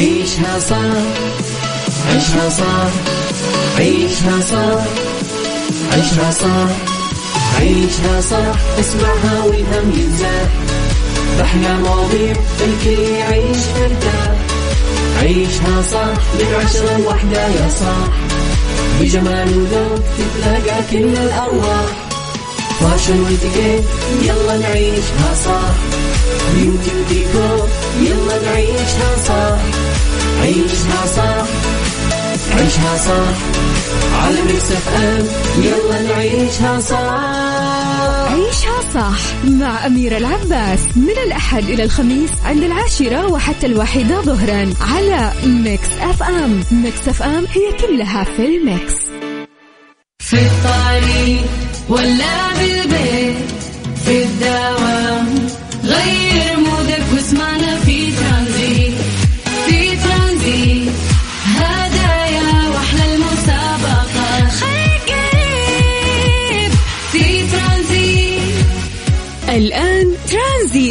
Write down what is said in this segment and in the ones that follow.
عيشها صح عيشها صح عيشها صح عيشها صح عيشها صح اسمعها والهم ينزاح باحلى مواضيع الكل يعيش مرتاح عيشها صح من عشرة لوحدة يا صاح بجمال وذوق تتلاقى كل الأرواح. فاشل واتيكيت يلا نعيشها صح beauty وديكور يلا نعيشها صح عيشها صح. عيشها صح. على Mix FM. يلا نعيشها صح. عيشها صح مع أميرة العباس. من الأحد إلى الخميس عند العاشرة وحتى الواحدة ظهرا على Mix FM. Mix FM هي كلها في ال mix. في الطريق ولا بالبيت في الدوام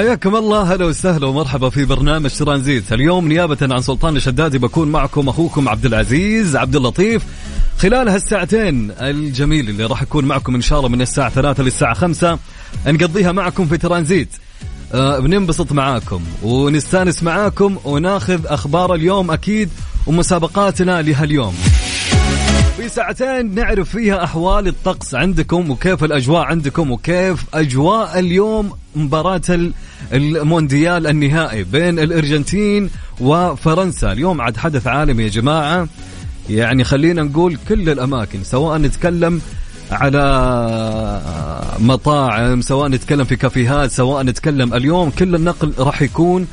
حياكم الله. هلا وسهلا ومرحبا في برنامج ترانزيت اليوم نيابة عن سلطان الشدادي بكون معكم أخوكم عبد العزيز عبد اللطيف. خلال هالساعتين الجميل اللي راح يكون معكم إن شاء الله من الساعة ثلاثة للساعة خمسة نقضيها معكم في ترانزيت آه بننبسط معاكم ونستانس معاكم وناخذ أخبار اليوم أكيد ومسابقاتنا لهاليوم. في ساعتين نعرف فيها أحوال الطقس عندكم وكيف الأجواء عندكم وكيف أجواء اليوم مباراة المونديال النهائي بين الأرجنتين وفرنسا. اليوم عاد حدث عالمي يا جماعة. يعني خلينا نقول كل الأماكن سواء نتكلم على مطاعم سواء نتكلم في كافيهات سواء نتكلم اليوم كل النقل راح يكون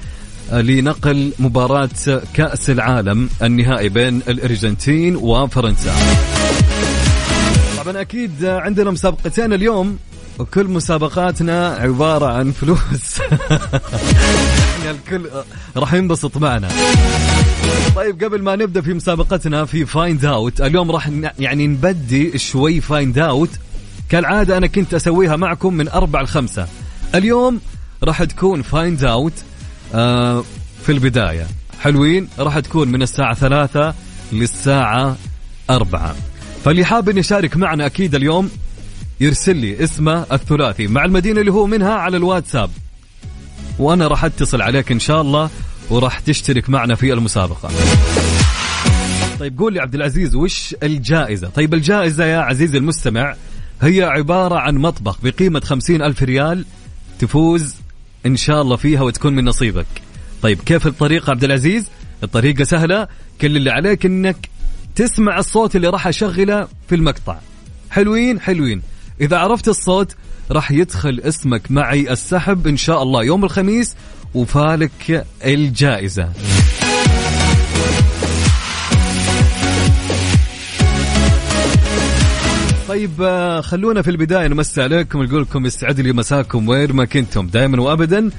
لنقل مباراة كأس العالم النهائي بين الأرجنتين وفرنسا. طبعا أكيد عندنا مسابقتين اليوم. وكل مسابقاتنا عبارة عن فلوس. يعني الكل راح ينبسط معنا. طيب قبل ما نبدأ في مسابقتنا في find out اليوم راح يعني نبدي شوي find out كالعادة أنا كنت أسويها معكم من أربعة لخمسة اليوم راح تكون find out آه في البداية. حلوين؟ راح تكون من الساعة ثلاثة للساعة أربعة. فاللي حاب يشارك معنا أكيد اليوم يرسل لي اسمه الثلاثي مع المدينة اللي هو منها على الواتساب. وأنا راح أتصل عليك إن شاء الله وراح تشترك معنا في المسابقة. طيب قول لي عبد العزيز وش الجائزة؟ طيب الجائزة يا عزيزي المستمع هي عبارة عن مطبخ بقيمة خمسين ألف ريال تفوز إن شاء الله فيها وتكون من نصيبك. طيب كيف الطريقة عبد العزيز الطريقة سهلة كل اللي عليك إنك تسمع الصوت اللي راح أشغله في المقطع. حلوين حلوين. إذا عرفت الصوت راح يدخل اسمك معي السحب إن شاء الله يوم الخميس وفالك الجائزة. طيب آه، خلونا في البداية نمسي عليكم نقول لكم يسعد لي مساكم وين ما كنتم دائما وابدا.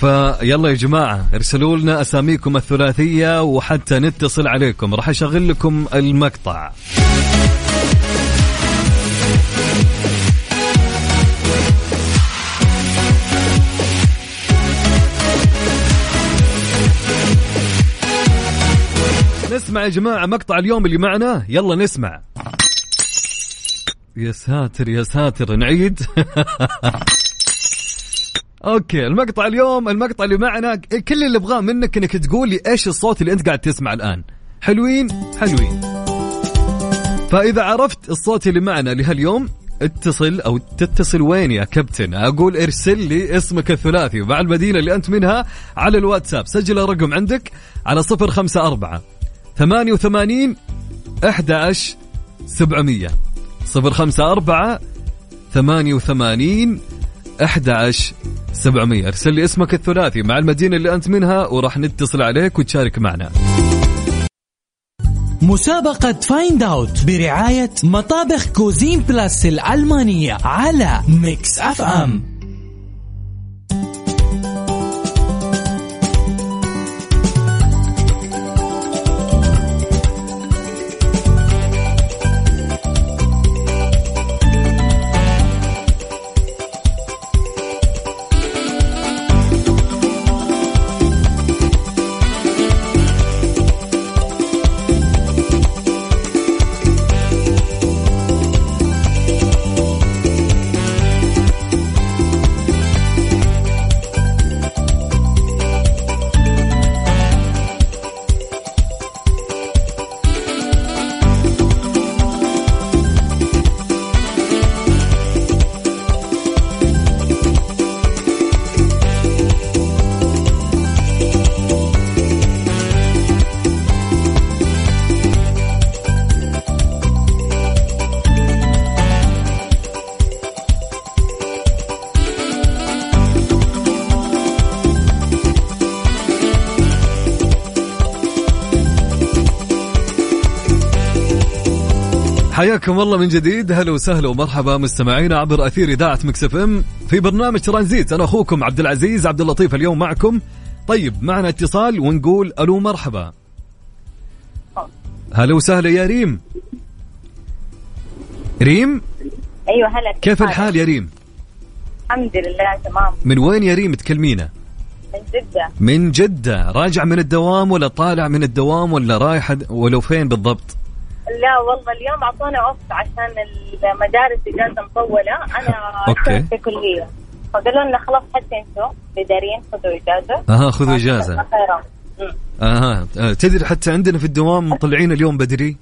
فيلا يا جماعة ارسلوا لنا أساميكم الثلاثية وحتى نتصل عليكم راح أشغل لكم المقطع. نسمع يا جماعة مقطع اليوم اللي معنا. يلا نسمع. يا ساتر يا ساتر نعيد. okay المقطع اليوم المقطع اللي معنا. كل اللي ابغاه منك إنك تقول لي إيش الصوت اللي أنت قاعد تسمع الآن. حلوين؟ حلوين. فإذا عرفت الصوت اللي معنا لهاليوم اتصل أو تتصل وين يا كابتن؟ أقول ارسل لي اسمك الثلاثي مع المدينة اللي أنت منها على الواتساب. سجل الرقم عندك على صفر خمسة أربعة ثمانية وثمانين أحد سبعمية. صفر خمسة أربعة ثمانية وثمانين أحد سبعمية. ارسل لي اسمك الثلاثي مع المدينة اللي أنت منها وراح نتصل عليك وتشارك معنا. مسابقة find out برعاية مطابخ Cuisine Plus الألمانية على Mix FM حياكم الله من جديد. هلا وسهلا ومرحبا مستمعينا عبر أثير إذاعة Mix FM. في برنامج ترانزيت أنا أخوكم عبد العزيز عبد اللطيف اليوم معكم. طيب معنا اتصال ونقول ألو مرحبا. هلا وسهلا يا ريم. ريم؟ أيوه هلا كيف الحال يا ريم؟ الحمد لله تمام. من وين يا ريم تكلمينا؟ من جدة. من جدة. راجع من الدوام ولا طالع من الدوام ولا رايح ولو فين بالضبط؟ لا والله اليوم أعطونا اوف عشان المدارس اجازه مطولة. أنا. أشتغل في كلية. فقالوا لنا خلاص حتى أنتم اداريين خذوا إجازة. أها خذوا أمم. أها. آه، تدري حتى عندنا في الدوام مطلعين اليوم بدري؟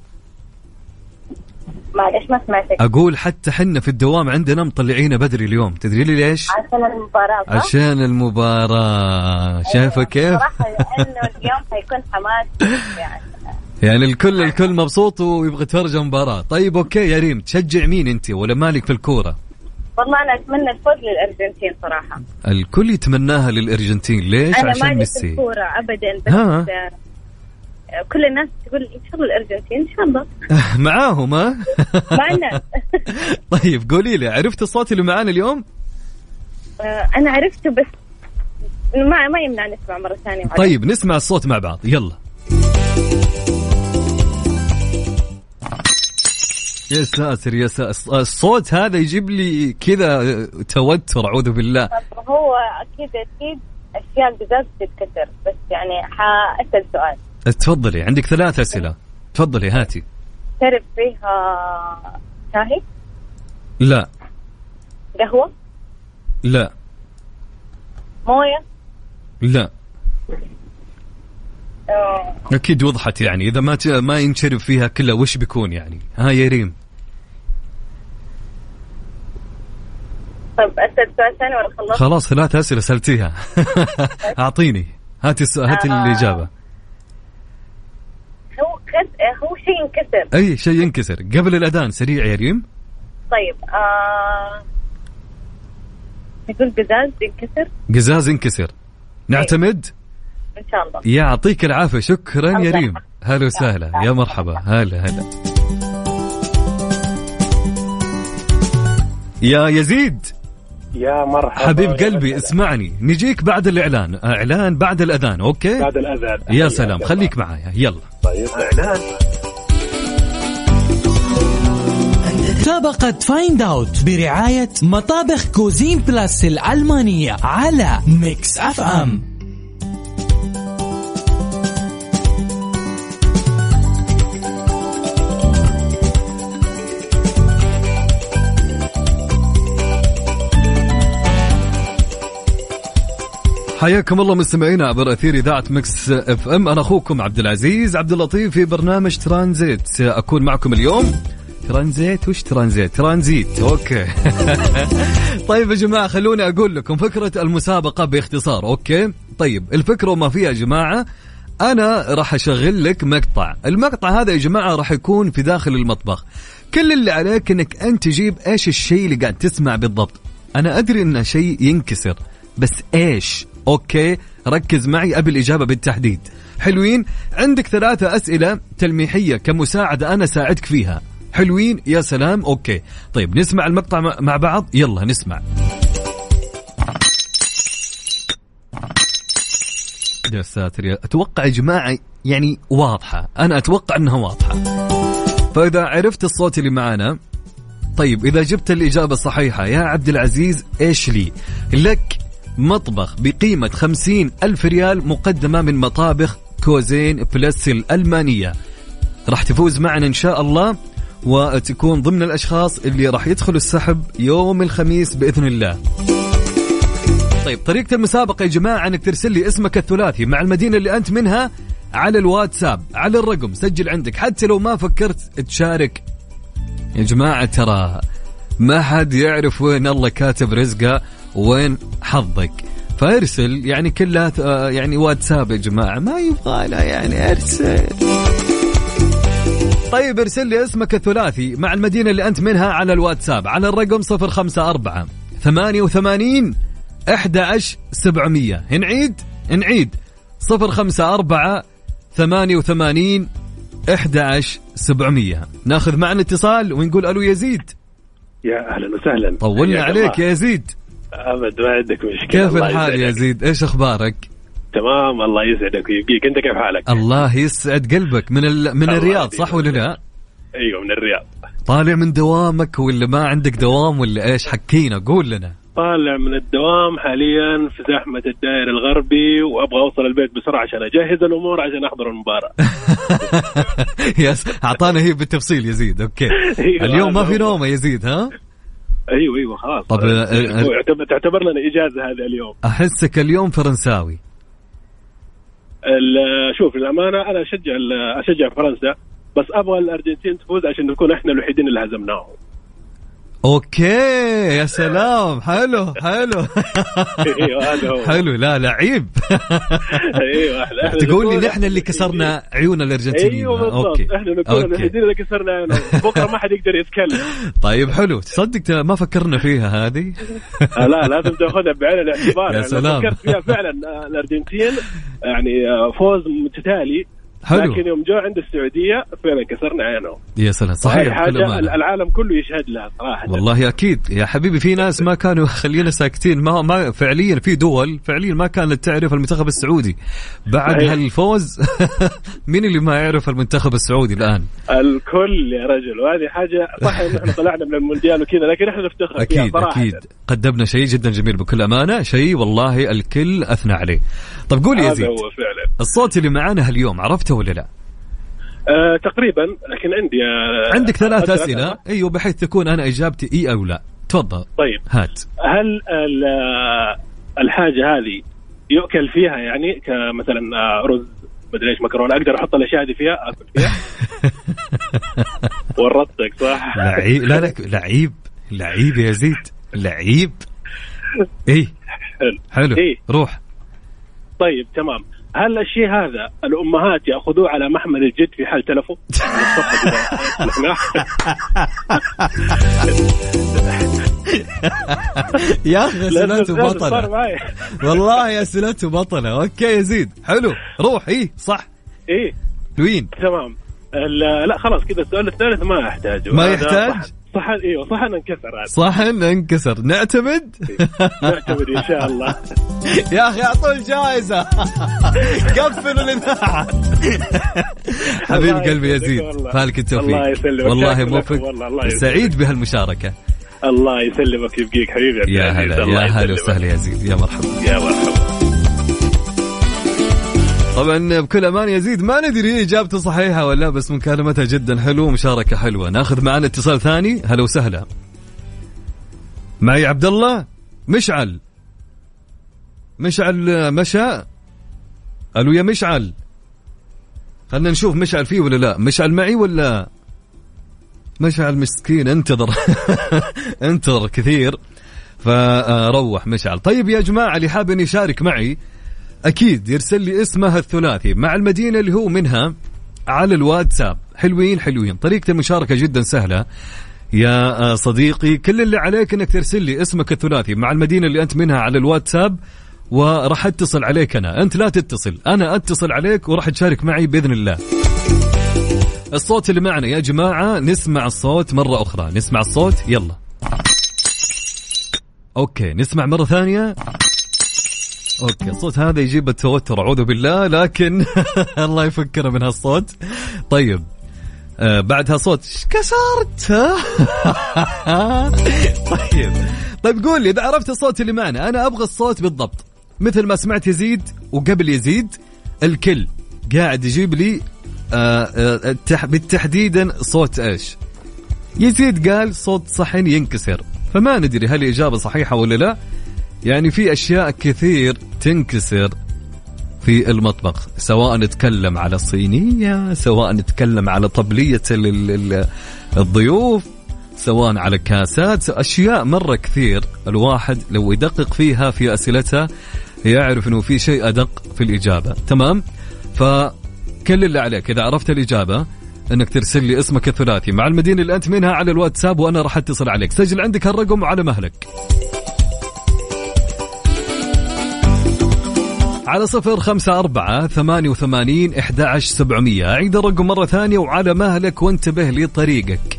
معلش ما سمعتك. أقول حتى حنا في الدوام عندنا مطلعين بدري اليوم. تدري لي ليش؟ عشان المباراة؟ عشان المباراة. شايفة كيف؟ صراحة لأنه اليوم حيكون حماس يعني. يعني الكل الكل مبسوط ويبغى يتفرج مباراة. طيب أوكي يا ريم تشجع مين أنت ولا مالك في الكورة؟ والله أنا أتمنى الفوز للأرجنتين صراحة. الكل يتمناها للأرجنتين. ليش؟ أنا عشان ميسي. الكورة ابدا بس ها. آه، كل الناس تقول إن شاء الله الأرجنتين إن شاء الله. معاهم ها؟ معنا طيب قولي لي عرفت الصوت اللي معانا اليوم؟ آه، أنا عرفته بس ما ما يمنع نسمع مرة ثانية. طيب نسمع الصوت مع بعض. يلا. يا ساتر يا ساتر الصوت هذا يجيب لي كذا توتر أعوذ بالله. هو أكيد أكيد أشياء قزاز تتكسر بس يعني حأسأل سؤال. تفضلي عندك ثلاث أسئلة. تفضلي هاتي. شرب فيها شاهي لا. قهوة؟ لا. موية؟ لا. آه، أكيد وضحت يعني. إذا ما ت- ما ينشرب فيها كلها وش بيكون يعني؟ ها يا ريم. طب أسأل سؤال ثاني ولا خلصت؟ خلاص ثلاث أسئلة سألتيها. أعطيني. هاتي الس- هاتي آه. الإجابة. هو كس... هو شيء ينكسر. أي شيء ينكسر. قبل الأذان سريع يا ريم. طيب آه... نقول قزاز ينكسر. قزاز ينكسر. نعتمد. إن شاء الله. يعطيك العافية. شكرا يا ريم. هلا وسهلا. يا مرحبا. هلا هلا. يا يزيد. يا مرحبا. حبيب قلبي. اسمعني. نجيك بعد الإعلان. إعلان بعد الأذان. okay؟ بعد الأذان. يا سلام. خليك معايا. يلا. طيب. إعلان. مسابقة Find Out برعاية مطابخ Cuisine Plus الألمانية على Mix FM حياكم الله مستمعينا عبر أثير إذاعة Mix FM. أنا أخوكم عبد العزيز عبد اللطيف في برنامج ترانزيت. اكون معكم اليوم. ترانزيت؟ وش ترانزيت؟ ترانزيت. okay. طيب يا جماعة خلوني أقول لكم فكرة المسابقة باختصار. okay؟ طيب الفكرة وما فيها يا جماعة. أنا راح أشغل لك مقطع. المقطع هذا يا جماعة راح يكون في داخل المطبخ. كل اللي عليك إنك أنت تجيب إيش الشيء اللي قاعد تسمع بالضبط. أنا أدري انه شيء ينكسر بس إيش؟ okay ركز معي أبي الإجابة بالتحديد. حلوين عندك ثلاثة أسئلة تلميحية كمساعدة أنا ساعدك فيها. حلوين يا سلام okay. طيب نسمع المقطع مع- بعض؟ يلا نسمع. يا ساتر يا أتوقع يا جماعة يعني واضحة. أنا أتوقع إنها واضحة. فإذا عرفت الصوت اللي معانا طيب إذا جبت الإجابة الصحيحة يا عبد العزيز إيش لي؟ لك مطبخ بقيمة خمسين ألف ريال مقدمة من مطابخ Cuisine Plus الألمانية. راح تفوز معنا إن شاء الله وتكون ضمن الأشخاص اللي راح يدخلوا السحب يوم الخميس بإذن الله. طيب طريقة المسابقة يا جماعة إنك ترسل لي اسمك الثلاثي مع المدينة اللي أنت منها على الواتساب على الرقم سجل عندك حتى لو ما فكرت تشارك. يا جماعة ترى ما حد يعرف وين الله كاتب رزقه. وين حظك؟ فارسل يعني كلها آه، يعني واتساب يا جماعة ما يبغى لها يعني ارسل. طيب ارسل لي اسمك الثلاثي مع المدينة اللي أنت منها على الواتساب على الرقم 054 88 11 700 نعيد. نعيد 054 88 11 700 ناخذ معنا اتصال ونقول ألو يزيد. يا أهلا وسهلا. طولنا عليك الله. يا يزيد. ابد ما عندك مشكلة. كيف الحال يا. يزيد إيش أخبارك؟ تمام الله يسعدك. ويبقيك أنت كيف حالك؟ الله يسعد قلبك. من ال... من الرياض. صح ولا لا؟ أيوه من الرياض. طالع من دوامك ولا ما عندك دوام ولا إيش؟ حكينا قول لنا. طالع من الدوام حاليا في زحمة الدائر الغربي وأبغى أوصل البيت بسرعة عشان أجهز الأمور عشان أحضر المباراة. yes أعطانا هي بالتفصيل يزيد okay. أيوة، اليوم ما في هو. نوم يا يزيد ها؟ أيوه أيوه خلاص. طب، آه، هو يعتبر تعتبر لنا اجازه هذا اليوم. أحسك اليوم فرنساوي. ال- شوف للامانه أنا أشجع أشجع فرنسا بس أبغى الأرجنتين تفوز عشان نكون إحنا الوحيدين اللي هزمناهم. okay يا سلام. حلو حلو. أيوه هذا هو. حلو لا لعيب. أيوه إحنا تقول لي نحن اللي كسرنا عيون الأرجنتينيين. أيوه بالضبط. okay. إحنا اللي كسرنا. بكرة ما حد يقدر يتكلم. طيب حلو. تصدق ما فكرنا فيها هذه؟ آه، لا لازم تاخذها بعين الاعتبار. يا يعني سلام. فكرت فيها فعلا آه، الأرجنتين يعني آه، فوز متتالي. حلو. لكن يوم جو عند السعودية فعلا كسرنا عينهم. يا سلام صحيح حاجة. العالم كله يشهد لها صراحة. والله أكيد. يا حبيبي في ناس ما كانوا خلينا ساكتين ما ما فعليا في دول فعليا ما كانت تعرف المنتخب السعودي. بعد صحيح. هالفوز مين اللي ما يعرف المنتخب السعودي الآن؟ الكل يا رجل. وهذه حاجة صح إن إحنا طلعنا من المونديال وكذا لكن إحنا نفتخر فيها أكيد صراحة. أكيد. قدمنا شيء جدا جميل بكل أمانة. شيء والله الكل أثنى عليه. طب قول يا هذا يزيد. هو فعلا. الصوت اللي معانا هاليوم عرفته ولا لا؟ آه تقريبا لكن عندي آه عندك ثلاث أسئلة؟ أيوه بحيث تكون أنا إجابتي إي أو لا. تفضل. طيب. هات. هل آه، الحاجة هذه يؤكل فيها يعني كمثلا آه، رز مدري إيش مكرونة أقدر أحط الأشياء هذه فيها آكل فيها؟ ورطتك صح؟ لعيب. لا لا لعيب. لعيب يا يزيد لعيب. اي حلو. حلو. إيه. روح. طيب تمام. هل الشيء هذا الأمهات يأخذوه على محمل الجد في حال تلفوا؟ يا أخي أسئلته بطلة. والله أسئلته بطلة. okay يزيد حلو. روح. اي صح. إيه. وين؟ تمام. لا خلاص كذا. السؤال الثالث ما أحتاجه. ما يحتاج؟ صحن- إيوه صحن انكسر هذا. صحن انكسر. نعتمد؟ نعتمد إن شاء الله. يا أخي أعطوه الجائزه قفلوا الاذاعه حبيب قلبي يزيد. فالك التوفيق. الله يسلمك. والله موفق. سعيد بهالمشاركة. الله يسلمك يبقيك حبيبي يا. هلا يا هلا. وسهلا يا زيد. يا مرحبا. يا مرحبا. طبعا بكل أمان يزيد ما ندري إجابته صحيحة ولا لا، بس مكالمتها جدا حلوة ومشاركة حلوة. ناخذ معنا اتصال ثاني. هلا وسهلا. معي عبد الله مشعل. مشعل مشى؟ ألو يا مشعل. خلنا نشوف مشعل فيه ولا لا. مشعل معي ولا؟ مشعل مسكين انتظر. انتظر كثير. فروح مشعل. طيب يا جماعة اللي حاب يشارك معي أكيد يرسل لي اسمها الثلاثي مع المدينة اللي هو منها على الواتساب. حلوين حلوين. طريقة المشاركة جدا سهلة. يا آه، صديقي كل اللي عليك إنك ترسل لي اسمك الثلاثي مع المدينة اللي أنت منها على الواتساب وراح أتصل عليك أنا. أنت لا تتصل. أنا أتصل عليك وراح تشارك معي بإذن الله. الصوت اللي معنا يا جماعة نسمع الصوت مرة أخرى. نسمع الصوت يلا. okay نسمع مرة ثانية. okay الصوت هذا يجيب التوتر أعوذ بالله لكن الله يفكنا من هالصوت. طيب آه بعدها صوت "إيش كسرت؟ طيب طيب قول لي إذا عرفت الصوت اللي معنا أنا أبغى الصوت بالضبط مثل ما سمعت يزيد وقبل يزيد الكل قاعد يجيب لي آه آه التح- بالتحديدا صوت إيش؟ يزيد قال صوت صحن ينكسر فما ندري هل الإجابة صحيحة ولا لا. يعني في أشياء كثير تنكسر في المطبخ سواء نتكلم على الصينية سواء نتكلم على طبلية ال- ال- الضيوف سواء على كاسات أشياء مرة كثير الواحد لو يدقق فيها في أسئلتها يعرف أنه في شيء أدق في الإجابة. تمام؟ فكل اللي عليك إذا عرفت الإجابة إنك ترسل لي اسمك الثلاثي مع المدينة اللي أنت منها على الواتساب وأنا راح أتصل عليك. سجل عندك هالرقم وعلى مهلك. على صفر خمسة أربعة ثمانية وثمانين إحدى عشر سبعمية. أعيد الرقم مرة ثانية وعلى مهلك وانتبه لطريقك.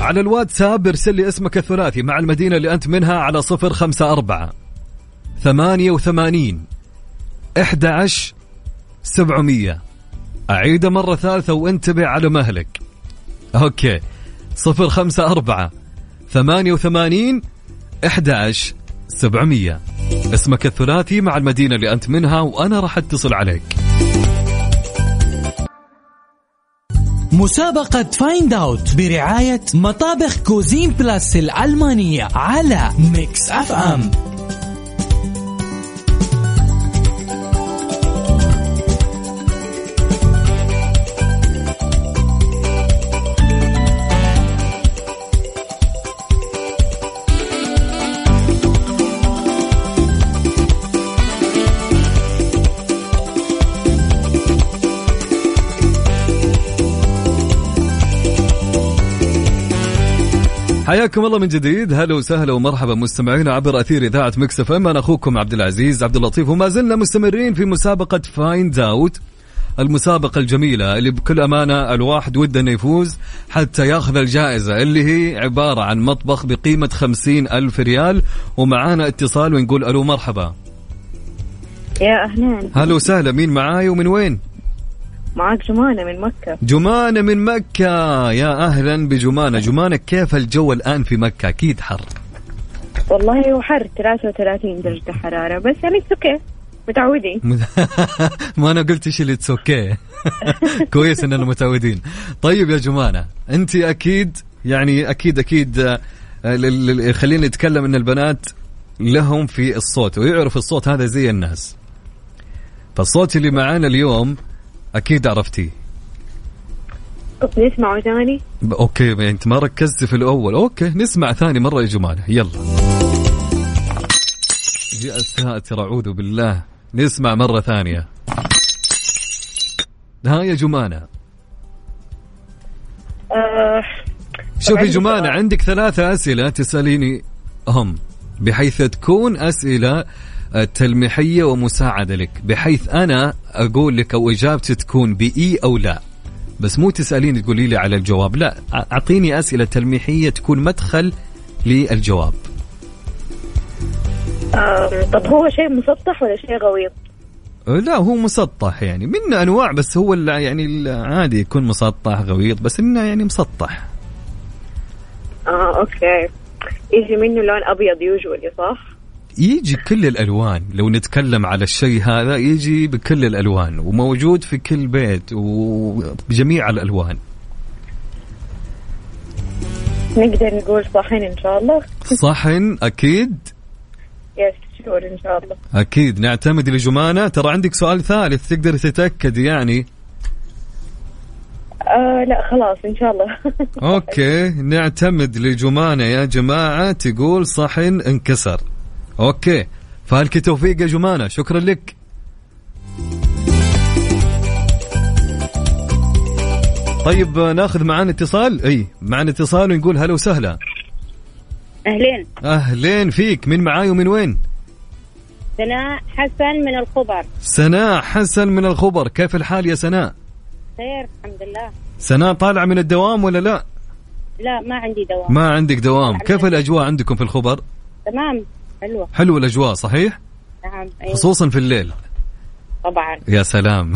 على الواتساب ارسل لي اسمك الثلاثي مع المدينة اللي أنت منها على صفر خمسة أربعة ثمانية وثمانين إحدى عشر سبعمية. أعيده مرة ثالثة وانتبه على مهلك. أوكي. صفر خمسة أربعة ثمانية وثمانين إحدى عشر سبعمية. اسمك الثلاثي مع المدينة اللي أنت منها وأنا راح أتصل عليك. مسابقة Find Out برعاية مطابخ Cuisine Plus الألمانية على Mix FM حياكم الله من جديد. هلا وسهلا ومرحبا مستمعينا عبر أثير إذاعة Mix FM. أنا أخوكم عبد العزيز عبد اللطيف وما زلنا مستمرين في مسابقة Find Out المسابقة الجميلة اللي بكل أمانة الواحد وده أنه يفوز حتى ياخذ الجائزة اللي هي عبارة عن مطبخ بقيمة خمسين ألف ريال ومعانا اتصال ونقول ألو مرحبا. يا أهلين. هلا وسهلا مين معاي ومن وين؟ معاك جمانة من مكة. جمانة من مكة. يا أهلا بجمانة. جمانة كيف الجو الآن في مكة؟ أكيد حر. والله هو حر 33 درجة حرارة. بس يعني okay متعودين. ما أنا قلت إيش اللي it's okay كويس إننا متعودين. طيب يا جمانة أنت أكيد يعني أكيد أكيد آه، خلينا نتكلم إن البنات لهم في الصوت ويعرف الصوت هذا زي الناس. فالصوت اللي معانا اليوم أكيد عرفتيه نسمعه ثاني. okay أنت ما ركزت في الأول. okay نسمع ثاني مرة يا جمانه يلا. يا ساتر أعوذ بالله. نسمع مرة ثانية. ها يا جمانه آه شوفي جمانة سؤال. عندك ثلاثة أسئلة تسأليني هم بحيث تكون أسئلة آه، تلميحية ومساعدة لك بحيث أنا أقول لك أو إجابتي تكون بإي أو لا بس مو تسأليني تقولي لي على الجواب لا أعطيني أسئلة تلميحية تكون مدخل للجواب آه طب هو شيء مسطح ولا شيء غويط؟ آه، لا هو مسطح يعني منه أنواع بس هو يعني العادي يكون مسطح غويط بس إنه يعني مسطح آه okay يجي منه لون أبيض usually صح؟ يجي كل الألوان. لو نتكلم على الشيء هذا يجي بكل الألوان وموجود في كل بيت وبجميع الألوان. نقدر نقول صحن إن شاء الله؟ صحن أكيد. yes sure إن شاء الله. أكيد. نعتمد لجمانه ترى عندك سؤال ثالث تقدر تتأكد يعني؟ آه لا خلاص إن شاء الله. okay. نعتمد لجمانة يا جماعة تقول صحن انكسر. okay. فالك توفيق يا جمانة. شكرا لك. طيب ناخذ معانا اتصال؟ إي معنا اتصال ونقول هلا وسهلا. أهلين. أهلين فيك. من معاي ومن وين؟ سناء حسن من الخبر. سناء حسن من الخبر. كيف الحال يا سناء؟ خير الحمد لله. سناء طالعة من الدوام ولا لا؟ لا ما عندي دوام. ما عندك دوام. كيف الأجواء عندكم في الخبر؟ تمام. حلوة. حلوة الأجواء صحيح؟ نعم أيوة. خصوصا في الليل. طبعا. يا سلام.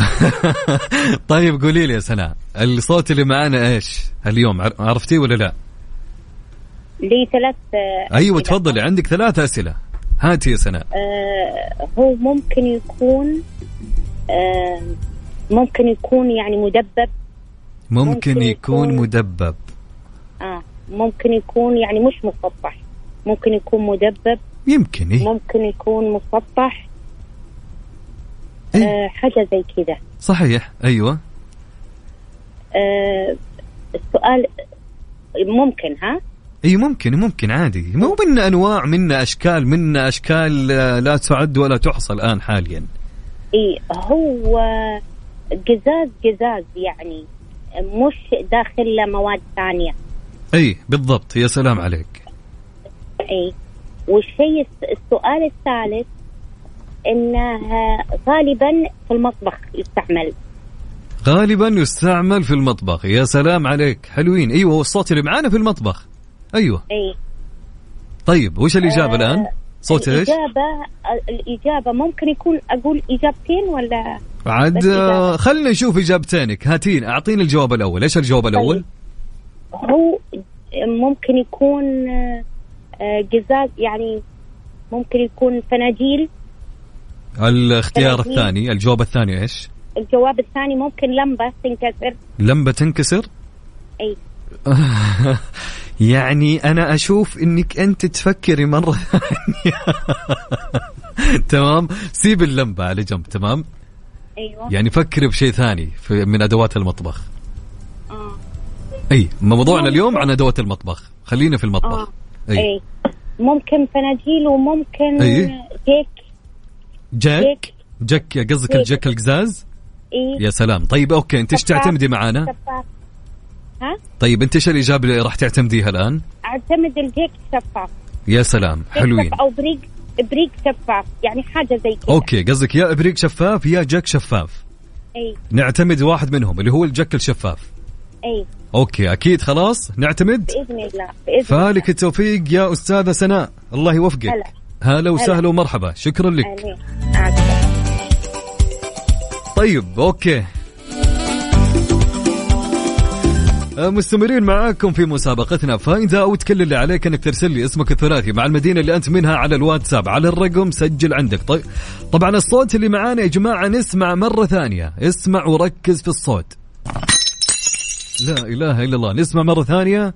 طيب قولي لي يا سناء الصوت اللي معانا إيش اليوم عر- عرفتيه ولا لا؟ لي ثلاث أيوه. تفضلي عندك ثلاث أسئلة. هاتي يا سناء. آه هو ممكن يكون آه ممكن يكون يعني مدبب. ممكن, ممكن يكون يكون- مدبب. آه ممكن يكون يعني مش مسطح ممكن يكون مدبب. يمكن إيه؟ ممكن يكون مسطح إيه؟ آه حاجة زي كذا. صحيح أيوه. آه السؤال ممكن ها؟ اي ممكن ممكن عادي. مو منا أنواع منا أشكال منا أشكال آه، لا تعد ولا تحصى الآن حاليا. اي هو قزاز قزاز يعني مش داخل مواد ثانية. اي بالضبط. يا سلام عليك. اي والشيء الس- السؤال الثالث انه غالبا في المطبخ يستعمل. غالبا يستعمل في المطبخ. يا سلام عليك. حلوين. أيوه والصوت اللي معانا في المطبخ. أيوه. اي طيب وش الإجابة آه، الآن؟ صوت إيش؟ الإجابة الإجابة ممكن يكون أقول إجابتين ولا؟ عاد آه،. خلنا نشوف إجابتينك. هاتين أعطيني الجواب الأول. إيش الجواب الأول؟ هو ممكن يكون آه، قزاز يعني ممكن يكون فناجيل. الاختيار ثلاثين. الثاني الجواب الثاني إيش؟ الجواب الثاني ممكن لمبة تنكسر. لمبة تنكسر؟ أي. يعني أنا أشوف إنك أنت تفكري مرة ثانية. تمام؟ سيب اللمبة على جنب تمام؟ أيوة. يعني فكري بشيء ثاني في من أدوات المطبخ. آه. أي موضوعنا اليوم عن أدوات المطبخ. خلينا في المطبخ. آه. أي. أي. ممكن فناجيل وممكن أي. جيك. جك جك قصدك جيك. الجك القزاز؟ إي. يا سلام. طيب أوكي أنت إيش. تعتمدي معانا؟ شفاف. ها؟ طيب أنت إيش الاجابه اللي راح تعتمديها الآن؟ أعتمد الجيك شفاف. يا سلام جيك حلوين. شفاف أو ابريق ابريق شفاف يعني حاجة زي كذا. أوكي قصدك يا ابريق شفاف يا جك شفاف. أي. نعتمد واحد منهم اللي هو الجك الشفاف. أي. أوكي أكيد خلاص؟ نعتمد؟ بإذن الله بإذن الله فالك التوفيق يا أستاذة سناء. الله يوفقك. هلا. هلا وسهلا هلا. ومرحبا. شكرا لك. طيب أوكي. آه، مستمرين معاكم في مسابقتنا. فإذا أو كل اللي عليك إنك ترسل لي اسمك الثلاثي مع المدينة اللي أنت منها على الواتساب على الرقم سجل عندك. طيب طبعا الصوت اللي معانا يا جماعة نسمع مرة ثانية. اسمع وركز في الصوت. لا إله إلا الله. نسمع مرة ثانية.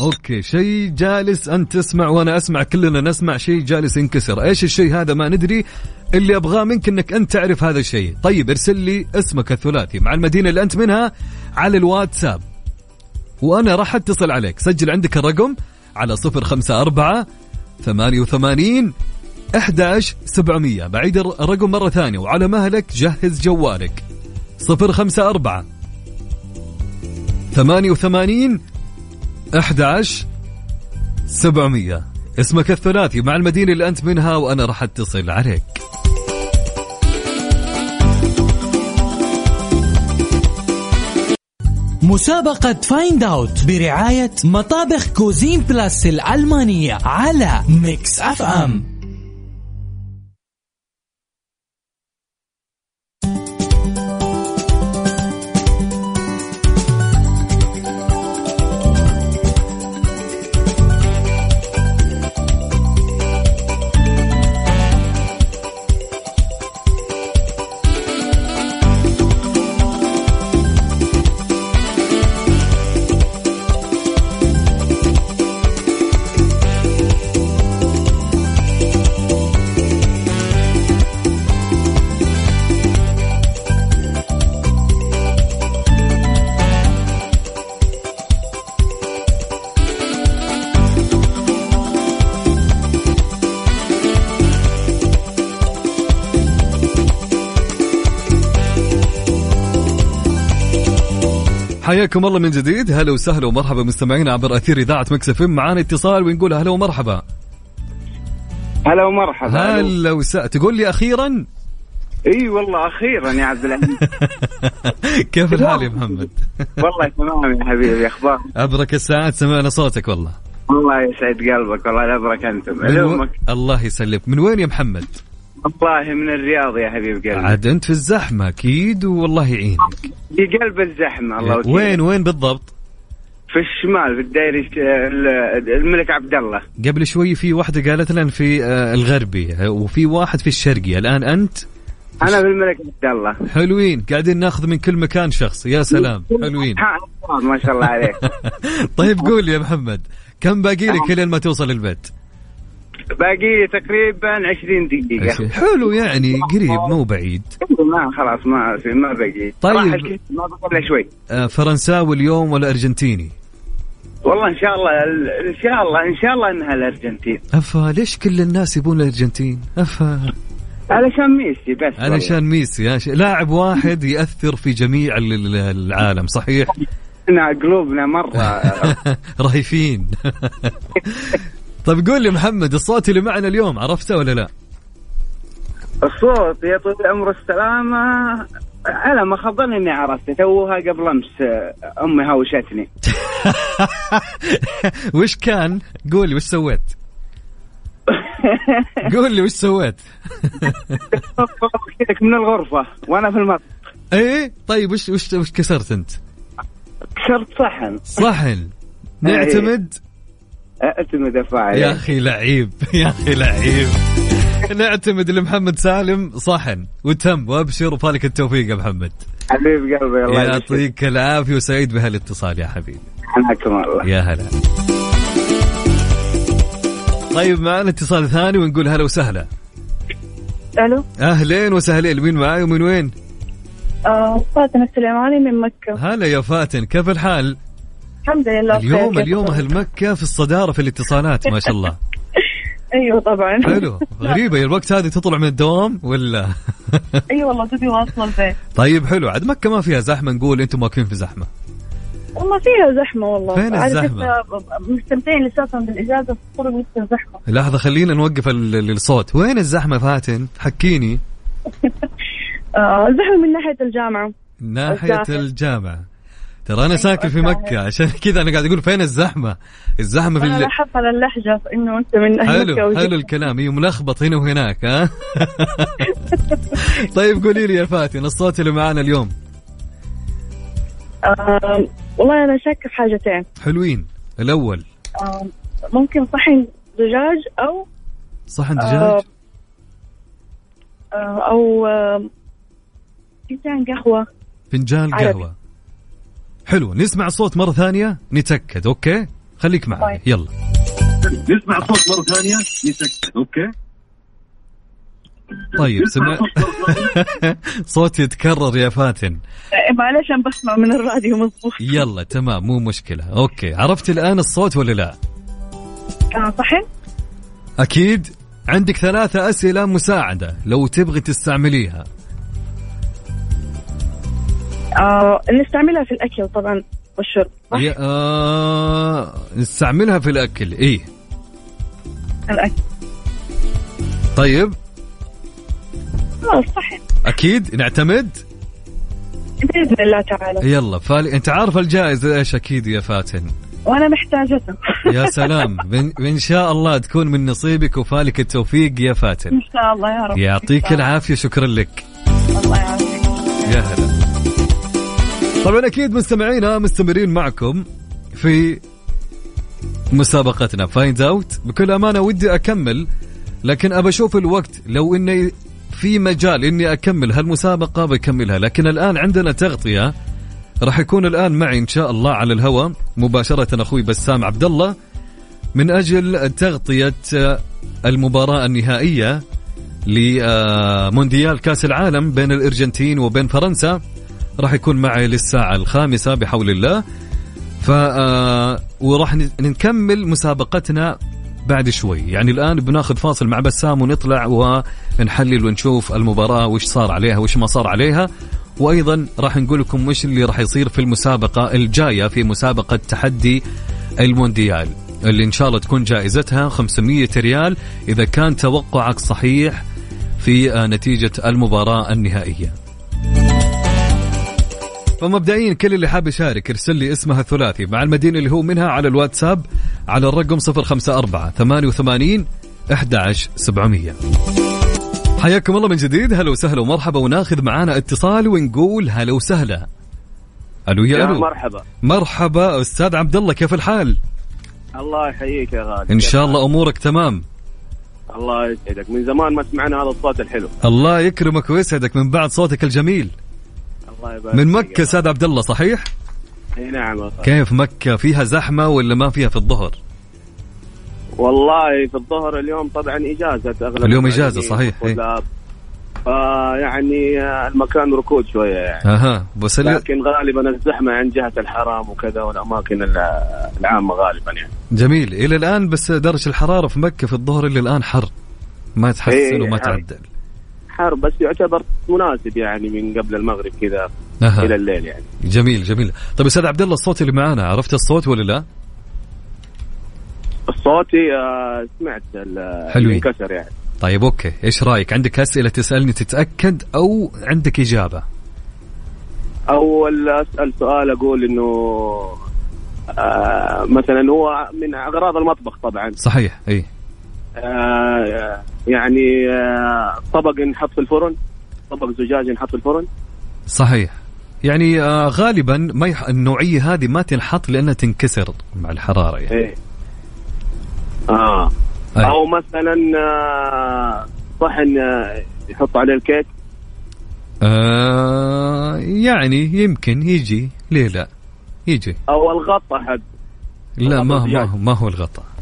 أوكي شيء جالس انت تسمع وأنا أسمع كلنا نسمع شيء جالس ينكسر. إيش الشيء هذا؟ ما ندري. اللي أبغاه منك إنك أنت تعرف هذا الشيء. طيب ارسل لي اسمك الثلاثي. مع المدينة اللي أنت منها على الواتساب. وأنا راح أتصل عليك. سجل عندك الرقم على صفر خمسة أربعة ثمانية وثمانين أحداش سبعمية. بعيد الر- الرقم مرة ثانية. وعلى مهلك جهز جوالك. صفر خمسة أربعة ثمانية وثمانين أحداش سبعمية. اسمك الثلاثي مع المدينة اللي أنت منها وأنا راح أتصل عليك. مسابقة Find Out برعاية مطابخ كوزين بلاس الألمانية على Mix FM حياكم الله من جديد. هلا وسهلا ومرحبا مستمعينا عبر أثير إذاعة مكسف معانا اتصال ونقول هلا ومرحبا. هلا ومرحبا. هلا وسهلا. تقول لي أخيرا؟ إي والله أخيرا يا عبد العزيز. كيف الحال يا محمد؟ والله تمام يا حبيبي. أخبار؟ أبرك الساعات. سمعنا صوتك والله. الله يسعد قلبك. والله أبرك أنتم. من و... الله يسلمك. من وين يا محمد؟ والله من الرياض يا حبيب قلبي. عاد أنت في الزحمة أكيد والله يعينك. في قلب الزحمة الله وكيل. وين وين بالضبط؟ في الشمال في الدائري ال- الملك عبد الله. قبل شوي في واحدة قالت لنا في آه، الغربي وفي واحد في الشرقي. الآن أنت؟ أنا في الملك عبد الله. حلوين. قاعدين ناخذ من كل مكان شخص. يا سلام. حلوين. ما شاء الله عليك. طيب قول يا محمد. كم باقي لك لين ما توصل البيت؟ باقي لي تقريبا 20 دقيقة. حلو يعني قريب مو بعيد. ما خلاص ما ما باقي طيب. ما بقى الا شوي. آه، فرنساوي اليوم ولا أرجنتيني؟ والله إن شاء الله إن شاء الله إن شاء الله إنها الأرجنتين. أفا ليش كل الناس يبون الأرجنتين؟ أفا. علشان ميسي بس. علشان ميسي لاعب واحد يأثر في جميع ال- ال- العالم صحيح؟ إحنا قلوبنا مرة. رهيفين. طيب قول لي محمد الصوت اللي معنا اليوم عرفته ولا لا؟ الصوت يا طويل العمر السلامة. على ما ظني اني عرفته توها قبل أمس أمي هاوشتني. وش كان؟ قول لي وش سويت؟ قول لي وش سويت؟ من الغرفة وأنا في المطبخ. إيه؟ طيب وش وش وش كسرت أنت؟ كسرت صحن. صحن. نعتمد؟ أعتمد أفاعل. يا أخي لعيب يا أخي لعيب. نعتمد لمحمد سالم صحن وتم وأبشر وفالك التوفيق يا محمد. حبيب قلبي الله يعطيك العافية وسعيد بهالاتصال يا حبيبي. حياكم الله. يا هلا. طيب معنا اتصال ثاني ونقول هلا وسهلا. ألو؟ أهلين وسهلين مين معاي ومن وين؟ آه فاطمة السليماني من مكة. هلا يا فاتن كيف الحال؟ الحمد لله اليوم. اليوم أهل مكة في الصدارة في الاتصالات ما شاء الله. أيوه طبعا. حلو. غريبة الوقت هذه تطلع من الدوام ولا؟ اي والله تبي واصلة البيت طيب حلو. عاد مكة ما فيها زحمة نقول أنتم واقفين في زحمة. والله فيها زحمة والله. فين؟ لسه مستمتعين لساتهم بالإجازة في الطرق لسه زحمة. لحظة خلينا نوقف ال- ال- الصوت. وين الزحمة فاتن؟ حكيني. آه زحمة من ناحية الجامعة. ناحية الزاحم. ترى أنا ساكن في مكة عشان كذا أنا قاعد أقول فين الزحمة؟ الزحمة في أنا. لاحظت على اللهجة إنه أنت من أهل حلو وجدة. حلو الكلام. هي ملخبط هنا وهناك ها؟ طيب قولي لي يا فاتن الصوت اللي معانا اليوم. والله أنا شاكة في حاجتين. حلوين. الأول. آه ممكن صحن دجاج أو صحن دجاج؟ آه أو فنجان قهوة. فنجان عربي. حلو نسمع الصوت مرة ثانية نتأكد أوكي؟ خليك معي طيب. يلا. نسمع الصوت مرة ثانية نتأكد أوكي؟ طيب سمع صوت يتكرر يا فاتن. آه معلش أنا بسمع من الراديو مضبوط يلا تمام مو مشكلة. أوكي عرفت الآن الصوت ولا لا؟ آه صحن أكيد. عندك ثلاثة أسئلة مساعدة لو تبغي تستعمليها. آه نستعملها في الأكل طبعا والشرب صح؟ يا آه نستعملها في الأكل إيه؟ الأكل. طيب. خلاص صحن أكيد نعتمد؟ بإذن الله تعالى. يلا فاتن أنت عارف الجائزة إيش أكيد يا فاتن؟ وأنا محتاجته يا سلام. إن شاء الله تكون من نصيبك وفالك التوفيق يا فاتن. إن شاء الله يا رب يعطيك العافية شكرا لك. الله يعافيك. يا هلا. طبعا أكيد مستمعينا مستمرين معكم في مسابقتنا. Find Out بكل أمانة ودي أكمل لكن أبى أشوف الوقت. لو إني في مجال إني أكمل هالمسابقة بكملها. لكن الآن عندنا تغطية. راح يكون الآن معي إن شاء الله على الهواء مباشرة أخوي بسام عبد الله من أجل تغطية المباراة النهائية لمونديال كأس العالم بين الأرجنتين وبين فرنسا راح يكون معي للساعة الخامسة بحول الله. ف آه، وراح نكمل مسابقتنا بعد شوي. يعني الآن بناخذ فاصل مع بسام ونطلع ونحلل ونشوف المباراة وش صار عليها وش ما صار عليها. وأيضا راح نقول لكم وش اللي راح يصير في المسابقة الجاية في مسابقة تحدي المونديال اللي إن شاء الله تكون جائزتها 500 ريال إذا كان توقعك صحيح في آه، نتيجة المباراة النهائية. فمبدئيا كل اللي حاب يشارك ارسل لي اسمها الثلاثي مع المدينة اللي هو منها على الواتساب على الرقم 054 88 11700 حياكم الله من جديد. هلا وسهلا ومرحبا. وناخذ معانا اتصال ونقول هلا وسهلا. ألو يا يا ألو. مرحبا. مرحبا. أستاذ عبد الله كيف الحال؟ الله يحييك يا غالي. إن شاء الله أمورك تمام. الله يسعدك. من زمان ما سمعنا هذا الصوت الحلو. الله يكرمك ويسعدك من بعد صوتك الجميل. الله يبارك من مكة أستاذ عبد الله صحيح؟ إي نعم. كيف مكة؟ فيها زحمة ولا ما فيها في الظهر؟ والله في الظهر اليوم طبعا إجازة أغلب اليوم المعلمين إجازة، صحيح، آه، المكان ركود شوية يعني. أها بس لكن غالبا الزحمة عند جهة الحرام وكذا والأماكن ال- العامة غالبا يعني. جميل. إلى الآن بس درجة الحرارة في مكة في الظهر إلى الآن حر. ما تحسن وما. تعدل. حار بس يعتبر مناسب يعني من قبل المغرب كذا أها. إلى الليل يعني. جميل جميل. طيب أستاذ عبد الله الصوت اللي معانا عرفت الصوت ولا لا؟ صوتي آه، سمعت. اللي انكسر يعني. طيب أوكي. إيش رأيك؟ عندك أسئلة تسألني تتأكد أو عندك إجابة؟ أول أسأل سؤال أقول إنه آه مثلا هو من أغراض المطبخ طبعا. صحيح إي. يعني آه طبق نحط في الفرن طبق زجاج نحط في الفرن. صحيح. يعني آه غالبا ما يح... النوعية هذه ما تنحط لأنها تنكسر مع الحرارة يعني. إيه. آه. أي. أو مثلا آه صحن آه يحط عليه الكيك. آه يعني يمكن يجي ليه لا؟ يجي. أو الغطا حق لا ما هو ما. هو, ما هو الغطاء آه، الغطا.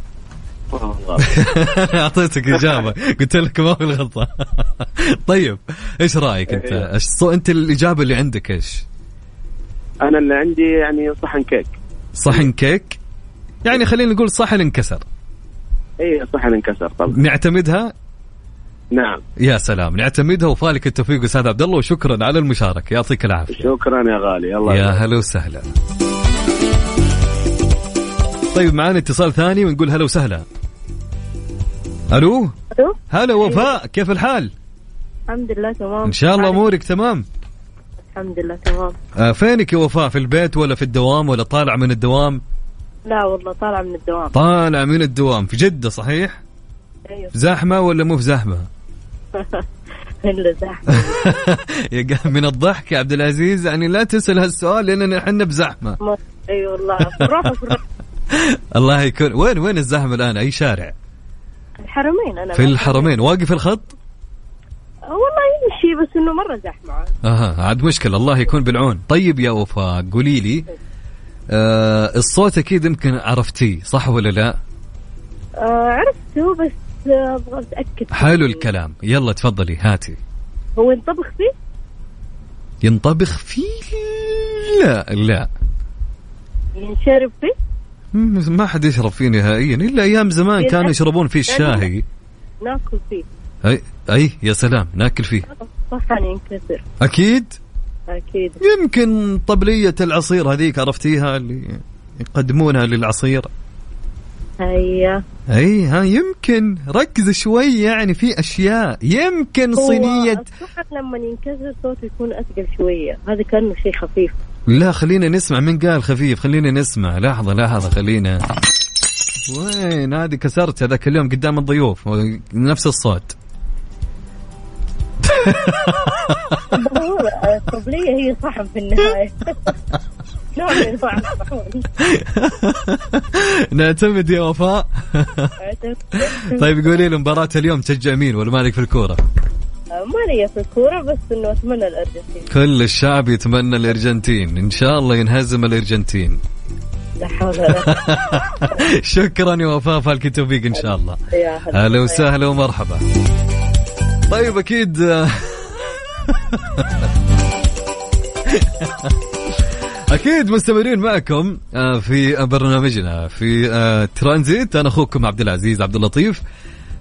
أعطيتك إجابة. قلت لك ما هو الغطاء. طيب إيش رأيك أنت؟ إيه. إيش أنت الإجابة اللي عندك إيش؟ أنا اللي عندي يعني صحن كيك. صحن كيك؟ يعني خلينا نقول صحن انكسر. اي صحن انكسر طبعا. نعتمدها؟ نعم. يا سلام. نعتمدها وفالك التوفيق أستاذ عبد الله وشكرا على المشاركة. يعطيك العافية. شكرا يا غالي. الله يا. هلا وسهلا. طيب معانا اتصال ثاني ونقول هلا وسهلا. ألو؟ ألو؟ هلا وفاء كيف الحال؟ الحمد لله تمام. إن شاء الله أمورك تمام. الحمد لله تمام. آه فينك يا وفاء في البيت ولا في الدوام ولا طالع من الدوام؟ لا والله طالعة من الدوام. طالع من الدوام في جدة صحيح؟ أيوه. زحمة ولا مو في زحمة؟ زحمة. من الضحك يا عبد العزيز يعني لا تسأل هالسؤال لأننا إحنا بزحمة. اي والله. بالراحة بالراحة الله يكون وين وين الزحمة الآن؟ أي شارع؟ الحرمين أنا في الحرمين. واقف الخط؟ والله يمشي بس إنه مرة زحمة. أها عاد مشكلة الله يكون بالعون. طيب يا وفاء قولي لي آه الصوت أكيد يمكن عرفتيه صح ولا لا؟ آه عرفته بس آه، أبغى أتأكد. حلو الكلام. يلا تفضلي هاتي. هو ينطبخ فيه؟ ينطبخ فيه؟ لا لا. ينشرب فيه؟ ما حد يشرب فيه نهائيا. إلا أيام زمان كانوا يشربون فيه الشاهي. ناكل فيه. أي أي يا سلام ناكل فيه. صحن ينكسر. أكيد؟ أكيد. يمكن طبلية العصير هذيك عرفتيها اللي يقدمونها للعصير. هيا. أي ها يمكن ركز شوي يعني في أشياء. يمكن صينيه الصحن لما ينكسر صوته يكون أثقل شوية. هذا كأنه شيء خفيف. لا خلينا نسمع. من قال خفيف؟ خلينا نسمع. لحظة لحظة خلينا. وين؟ هذه كسرت هذاك اليوم قدام الضيوف. نفس الصوت. هي صحن في النهاية. نعتمد يا وفاء طيب قولي لي مباراة اليوم تشجع مين ولا مالك في الكورة؟ ما لي في الكورة بس إنه أتمنى الأرجنتين كل الشعب يتمنى الأرجنتين، إن شاء الله ينهزم الأرجنتين. شكرا يا وفاء فالك التوفيق إن شاء الله. يا هلا هلا وسهلا ومرحبا. طيب أكيد أكيد مستمرين معكم آه، في برنامجنا في آه، ترانزيت. أنا أخوكم عبد العزيز عبد اللطيف.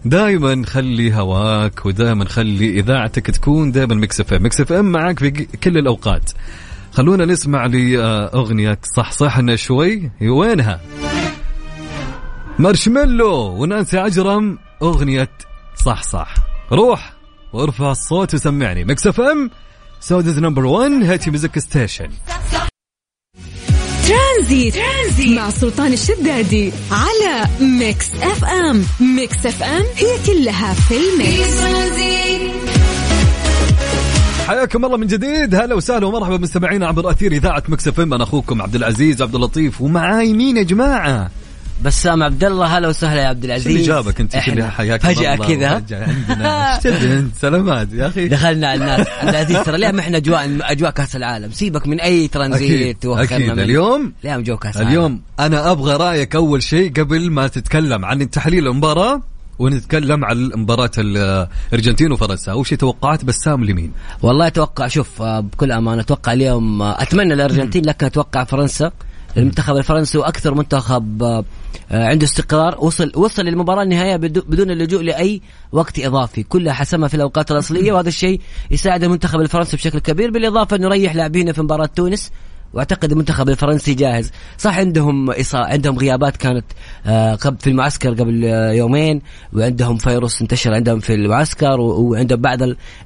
دائما خلي هواك ودائما خلي إذاعتك تكون دائما Mix FM Mix FM معك في كل الأوقات. خلونا نسمع الأغنية صح صح هنا شوي. وينها؟ مارشميلو ونانسي عجرم أغنية صح صح روح وارفع الصوت وسمعني. Mix FM Saudi's number 1 hit music station ترانزيت. ترانزيت. مع سلطان الشدادي على Mix FM. Mix FM هي كلها في ال mix. حياكم الله من جديد. هلا وسهلا ومرحبا مستمعينا عبر أثير إذاعة Mix FM. أنا أخوكم عبد العزيز عبد اللطيف ومعاي مين يا جماعة؟ بسام عبد الله هلا وسهلا يا عبد العزيز اللي جابك؟ انت. كذا حياك فجأة كذا. عندنا انت سلامات يا أخي. دخلنا على الناس. عبد العزيز ترى ليه ما إحنا أجواء أجواء كأس العالم. سيبك من أي ترانزيت أكيد من- اليوم؟ ليه جو كأس العالم. اليوم أنا أبغى رأيك أول شيء قبل ما تتكلم عن تحليل المباراة ونتكلم عن مباراة الارجنتين وفرنسا، أول شيء توقعات بسام لمين؟ والله أتوقع شوف آه، بكل أمانة أتوقع اليوم آه، أتمنى الارجنتين لكن أتوقع فرنسا المنتخب الفرنسي وأكثر منتخب آه، عنده استقرار وصل وصل للمباراة النهائية بدو- بدون اللجوء لأي وقت إضافي. كلها حسمها في الأوقات الأصلية وهذا الشيء يساعد المنتخب الفرنسي بشكل كبير بالإضافة أنه يريح لاعبينه في مباراة تونس. وأعتقد المنتخب الفرنسي جاهز صح عندهم إصا... عندهم غيابات كانت آه، قبل في المعسكر قبل يومين وعندهم فيروس انتشر عندهم في المعسكر و... وعندهم بعض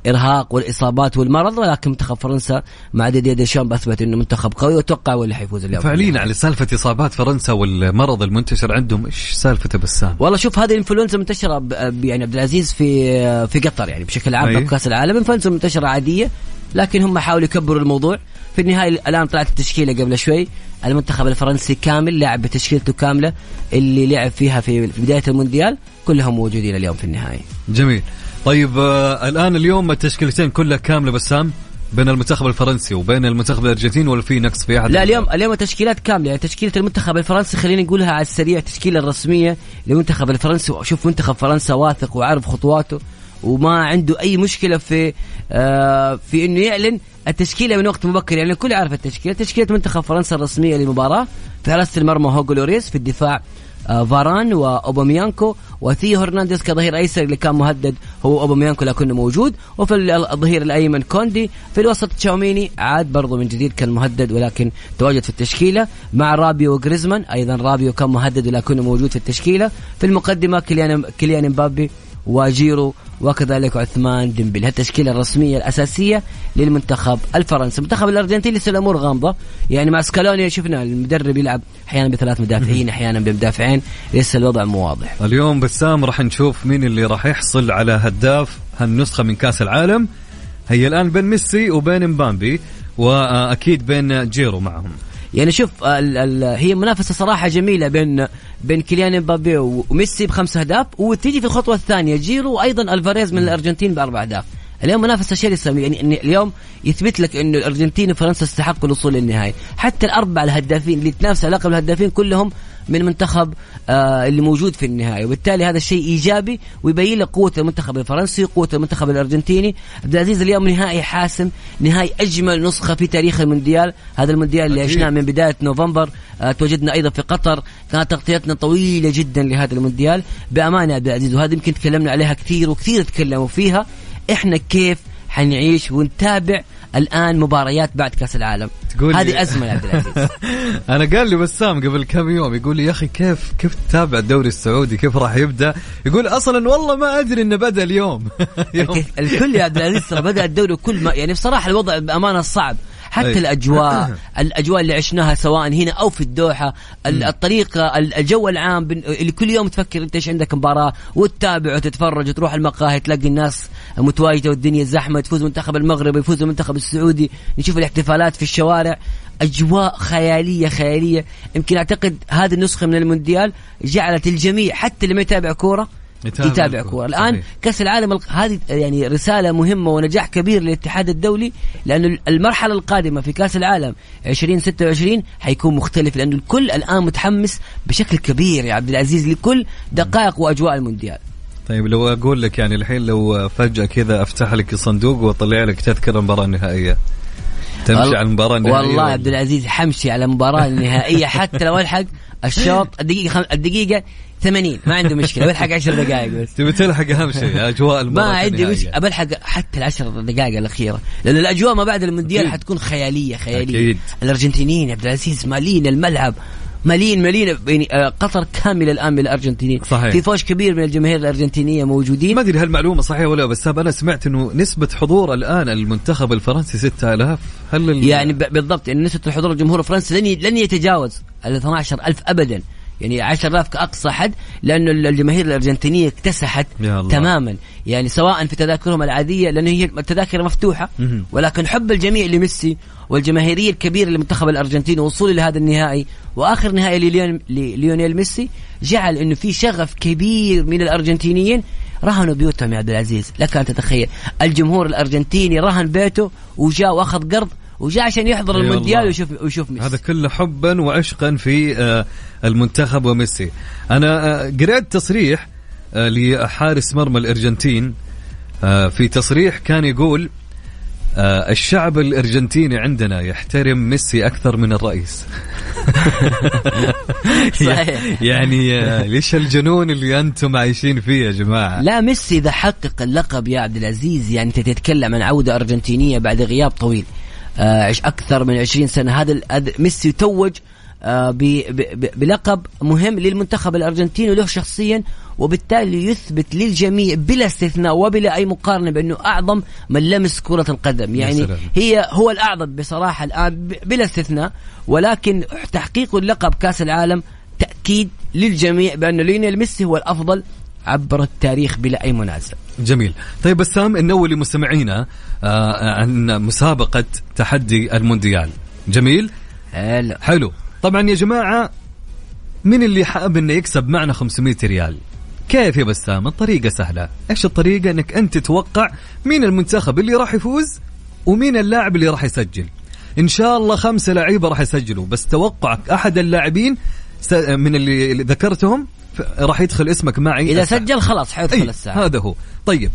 الإرهاق والإصابات والمرض ولكن منتخب فرنسا مع ديدي ديشامب أثبت إنه منتخب قوي وأتوقع هو اللي حيفوز اليوم فعليا على سالفة إصابات فرنسا والمرض المنتشر عندهم إيش سالفته بسام؟ والله شوف هذه الإنفلونزا منتشرة ب... يعني عبد العزيز في في قطر يعني بشكل عام أي. بكاس العالم إنفلونزا منتشرة عادية لكن هم حاولوا يكبروا الموضوع. في النهاية الآن طلعت التشكيلة قبل شوي المنتخب الفرنسي كامل لعب بتشكيلته كاملة اللي لعب فيها في بداية المونديال كلهم موجودين اليوم في النهاية. جميل. طيب آه الآن اليوم التشكيلتين كلها كاملة بسام بين المنتخب الفرنسي وبين المنتخب الارجنتيني ولا في نقص في أحد؟ لا اليوم اليوم التشكيلات كاملة. يعني تشكيلة المنتخب الفرنسي خلينا نقولها على السريع التشكيله الرسميه للمنتخب الفرنسي. شوف منتخب فرنسا واثق وعارف خطواته. وما عنده أي مشكلة في آه في إنه يعلن التشكيلة من وقت مبكر. يعني الكل عارف التشكيلة. تشكيلة منتخب فرنسا الرسمية للمباراة في حراسه المرمى هوجو لوريس في الدفاع آه، فاران وأوباميكانو. وثيو هرنانديز كظهير أيسر اللي كان مهدد هو أوباميكانو لكنه موجود. وفي ال- الظهير الأيمن كوندي في الوسط تشاوميني عاد برضو من جديد كان مهدد ولكن تواجد في التشكيلة. مع رابيو وجريزمان أيضا رابيو كان مهدد ولكنه موجود في التشكيلة. في المقدمة كيليان كيليان مبابي وجيرو وكذلك عثمان ديمبلي التشكيله الرسمية الأساسية للمنتخب الفرنسي. المنتخب الأرجنتيني لسه الأمور غامضة. يعني مع سكالوني شفنا المدرب يلعب أحيانا بثلاث مدافعين أحيانا بمدافعين. لسه الوضع مو واضح. اليوم بسام راح نشوف مين اللي راح يحصل على هداف هالنسخة من كأس العالم. هي الآن بين ميسي وبين مبابي وأكيد بين جيرو معهم. يعني شوف ال ال هي منافسة صراحة جميلة بين بين كيليان مبابي وميسي بخمس أهداف وتيجي في الخطوة الثانية جيرو وأيضا ألفاريز من الأرجنتين بأربع أهداف. اليوم منافسة شرسه يعني إن اليوم يثبت لك إنه الأرجنتين وفرنسا استحقوا الوصول للنهائي. حتى الأربع الهدافين اللي تنافسوا على لقب الهدافين كلهم من منتخب آه اللي موجود في النهائي وبالتالي هذا الشيء إيجابي ويبين لك قوة المنتخب الفرنسي قوة المنتخب الأرجنتيني. عبد العزيز اليوم نهائي حاسم نهائي أجمل نسخة في تاريخ المونديال. هذا المونديال اللي. عشناه من بداية نوفمبر آه تواجدنا أيضا في قطر. كانت تغطيتنا طويلة جدا لهذا المونديال. بأمانة يا عبد العزيز وهذه يمكن تكلمنا عليها كثير وكثير تكلموا فيها. إحنا كيف حنعيش ونتابع الآن مباريات بعد كأس العالم. تقول هذه أزمة يا عبد العزيز. أنا قال لي بسام قبل كم يوم يقول لي يا أخي كيف كيف تتابع الدوري السعودي؟ كيف راح يبدأ؟ يقول أصلا والله ما أدري إنه بدأ اليوم. يوم. الك- الكل يا عبد العزيز ترى بدأ الدوري كل ما يعني بصراحة الوضع بأمانة صعب. حتى أي. الأجواء. الأجواء اللي عشناها سواء هنا أو في الدوحة. ال- الطريقة ال- الجو العام اللي كل يوم تفكر أنت إيش عندك مباراة وتتابع وتتفرج وتروح المقاهي تلاقي الناس متواجدة والدنيا زحمة تفوز منتخب المغرب يفوز المنتخب السعودي. نشوف الاحتفالات في الشوارع. أجواء خيالية خيالية. يمكن أعتقد هذه النسخة من المونديال جعلت الجميع حتى اللي ما يتابع كورة يتابع كوره الآن. كأس العالم هذه يعني رسالة مهمة ونجاح كبير للاتحاد الدولي لأنه المرحلة القادمة في كأس العالم 2026 حيكون مختلف لأنه الكل الآن متحمس بشكل كبير يا عبد العزيز لكل دقائق وأجواء المونديال طيب لو أقول لك يعني الحين لو فجأة كذا أفتح لك الصندوق وأطلع لك تذكرة المباراه النهائيه تمشي على المباراة النهائية والله؟ عبد العزيز حمشي على المباراة النهائية حتى لو ألحق الشوط الدقيقة خم... الدقيقة 80 ما عنده مشكلة بلحق 10 دقائق بس تبي تلحق أهم شيء أجواء ما عندي. مشكلة بلحق حتى العشر دقائق الأخيرة لأن الأجواء ما بعد المونديال. حتكون خيالية خيالية أكيد. الأرجنتينيين عبد العزيز مالين الملعب مالين مالين يعني آه، قطر كاملة الآن من الأرجنتينيين. صحيح. في فوج كبير من الجماهير الأرجنتينية موجودين. ما أدري هالمعلومة صحيحة ولا بس أنا سمعت إنه نسبة حضور الآن المنتخب الفرنسي 6000 هل يعني بالضبط يعني نسبة الحضور الجمهور الفرنسي لن لن يتجاوز ال 12000 ابدا. يعني 10000 كاقصى حد لأنه ال- الجماهير الأرجنتينية اكتسحت يا الله. تماما يعني سواء في تذاكرهم العادية لأنه هي التذاكر مفتوحة. ولكن حب الجميع لميسي والجماهيرية الكبيرة للمنتخب الارجنتيني وصوله لهذا النهائي وآخر نهائي لليون- لليونيل ميسي جعل إنه في شغف كبير من الأرجنتينيين رهنوا بيوتهم يا عبد العزيز لك أن تتخيل الجمهور الأرجنتيني رهن بيته وجاء وأخذ قرض وجاء عشان يحضر المونديال. ويشوف ويشوف ميسي. هذا كله حبا وعشقا في آه، المنتخب وميسي. أنا آه، قرأت تصريح آه، لحارس مرمى الأرجنتين في تصريح كان يقول الشعب الأرجنتيني عندنا يحترم ميسي أكثر من الرئيس. صحيح. يعني آه، ليش الجنون اللي أنتم عايشين فيه يا جماعة؟ لا ميسي إذا حقق اللقب يا عبد العزيز يعني أنت تتكلم عن عودة أرجنتينية بعد غياب طويل. أكثر من 20 سنة. هذا ميسي توج آه ب- ب- ب- بلقب مهم للمنتخب الأرجنتيني وله شخصيا وبالتالي يثبت للجميع بلا استثناء وبلا أي مقارنة بأنه أعظم من لمس كرة القدم. يعني. هي هو الأعظم بصراحة الآن بلا استثناء. ولكن تحقيقه اللقب كأس العالم تأكيد للجميع بأن ليونيل ميسي هو الأفضل عبر التاريخ بلا أي منازع. جميل. طيب بسام ننوي لمستمعينا آه، عن مسابقة تحدي المونديال. جميل؟ هلا حلو. طبعا يا جماعة من اللي حاب إنه يكسب معنا 500 ريال؟ كيف يا بسام؟ الطريقة سهلة. إيش الطريقة؟ إنك أنت تتوقع مين المنتخب اللي راح يفوز ومين اللاعب اللي راح يسجل. إن شاء الله خمسة لعيبة راح يسجلوا بس توقعك أحد اللاعبين من اللي ذكرتهم راح يدخل اسمك معي إذا الساعة. سجل خلاص حيدخل أي الساعة هذا هو. طيب.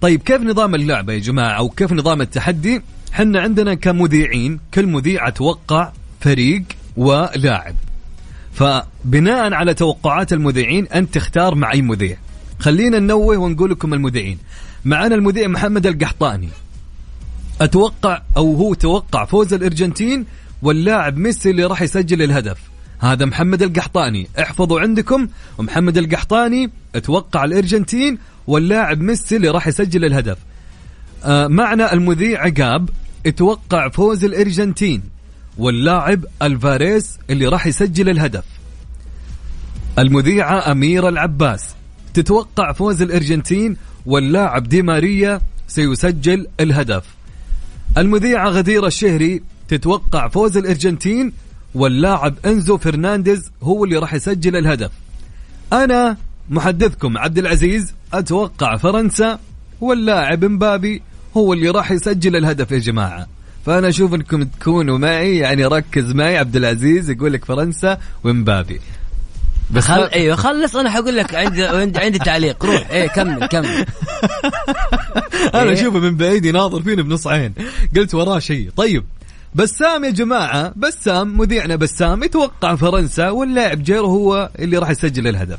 طيب كيف نظام اللعبة يا جماعة؟ أو كيف نظام التحدي؟ حنا عندنا كمذيعين كل مذيع أتوقع فريق ولاعب. فبناء على توقعات المذيعين أنت تختار مع أي مذيع. خلينا ننوه ونقول لكم المذيعين. معنا المذيع محمد القحطاني. أتوقع أو هو توقع فوز الأرجنتين واللاعب ميسي اللي راح يسجل الهدف. هذا محمد القحطاني. احفظوا عندكم ومحمد القحطاني أتوقع الأرجنتين واللاعب ميسي اللي راح يسجل الهدف. آه معنا المذيع عقاب أتوقع فوز الأرجنتين واللاعب الفاريز اللي راح يسجل الهدف. المذيعة أميرة العباس تتوقع فوز الأرجنتين واللاعب دي ماريا سيسجل الهدف. المذيعة غديرة الشهري تتوقع فوز الأرجنتين واللاعب أنزو فرنانديز هو اللي راح يسجل الهدف. أنا محدثكم عبد العزيز أتوقع فرنسا واللاعب مبابي هو اللي راح يسجل الهدف يا جماعة. فأنا أشوف أنكم تكونوا معي يعني ركز معي عبد العزيز يقول لك فرنسا ومبابي. بس خل... أيوه خلص أنا حقول لك عندي عندي, عندي تعليق. روح. إيه كمل كمل. أنا إيه؟ أشوفه من بعيد يناظر فيني بنص عين. قلت وراه شيء. طيب بسام يا جماعة بسام مذيعنا بسام يتوقع فرنسا واللاعب جيرو هو اللي راح يسجل الهدف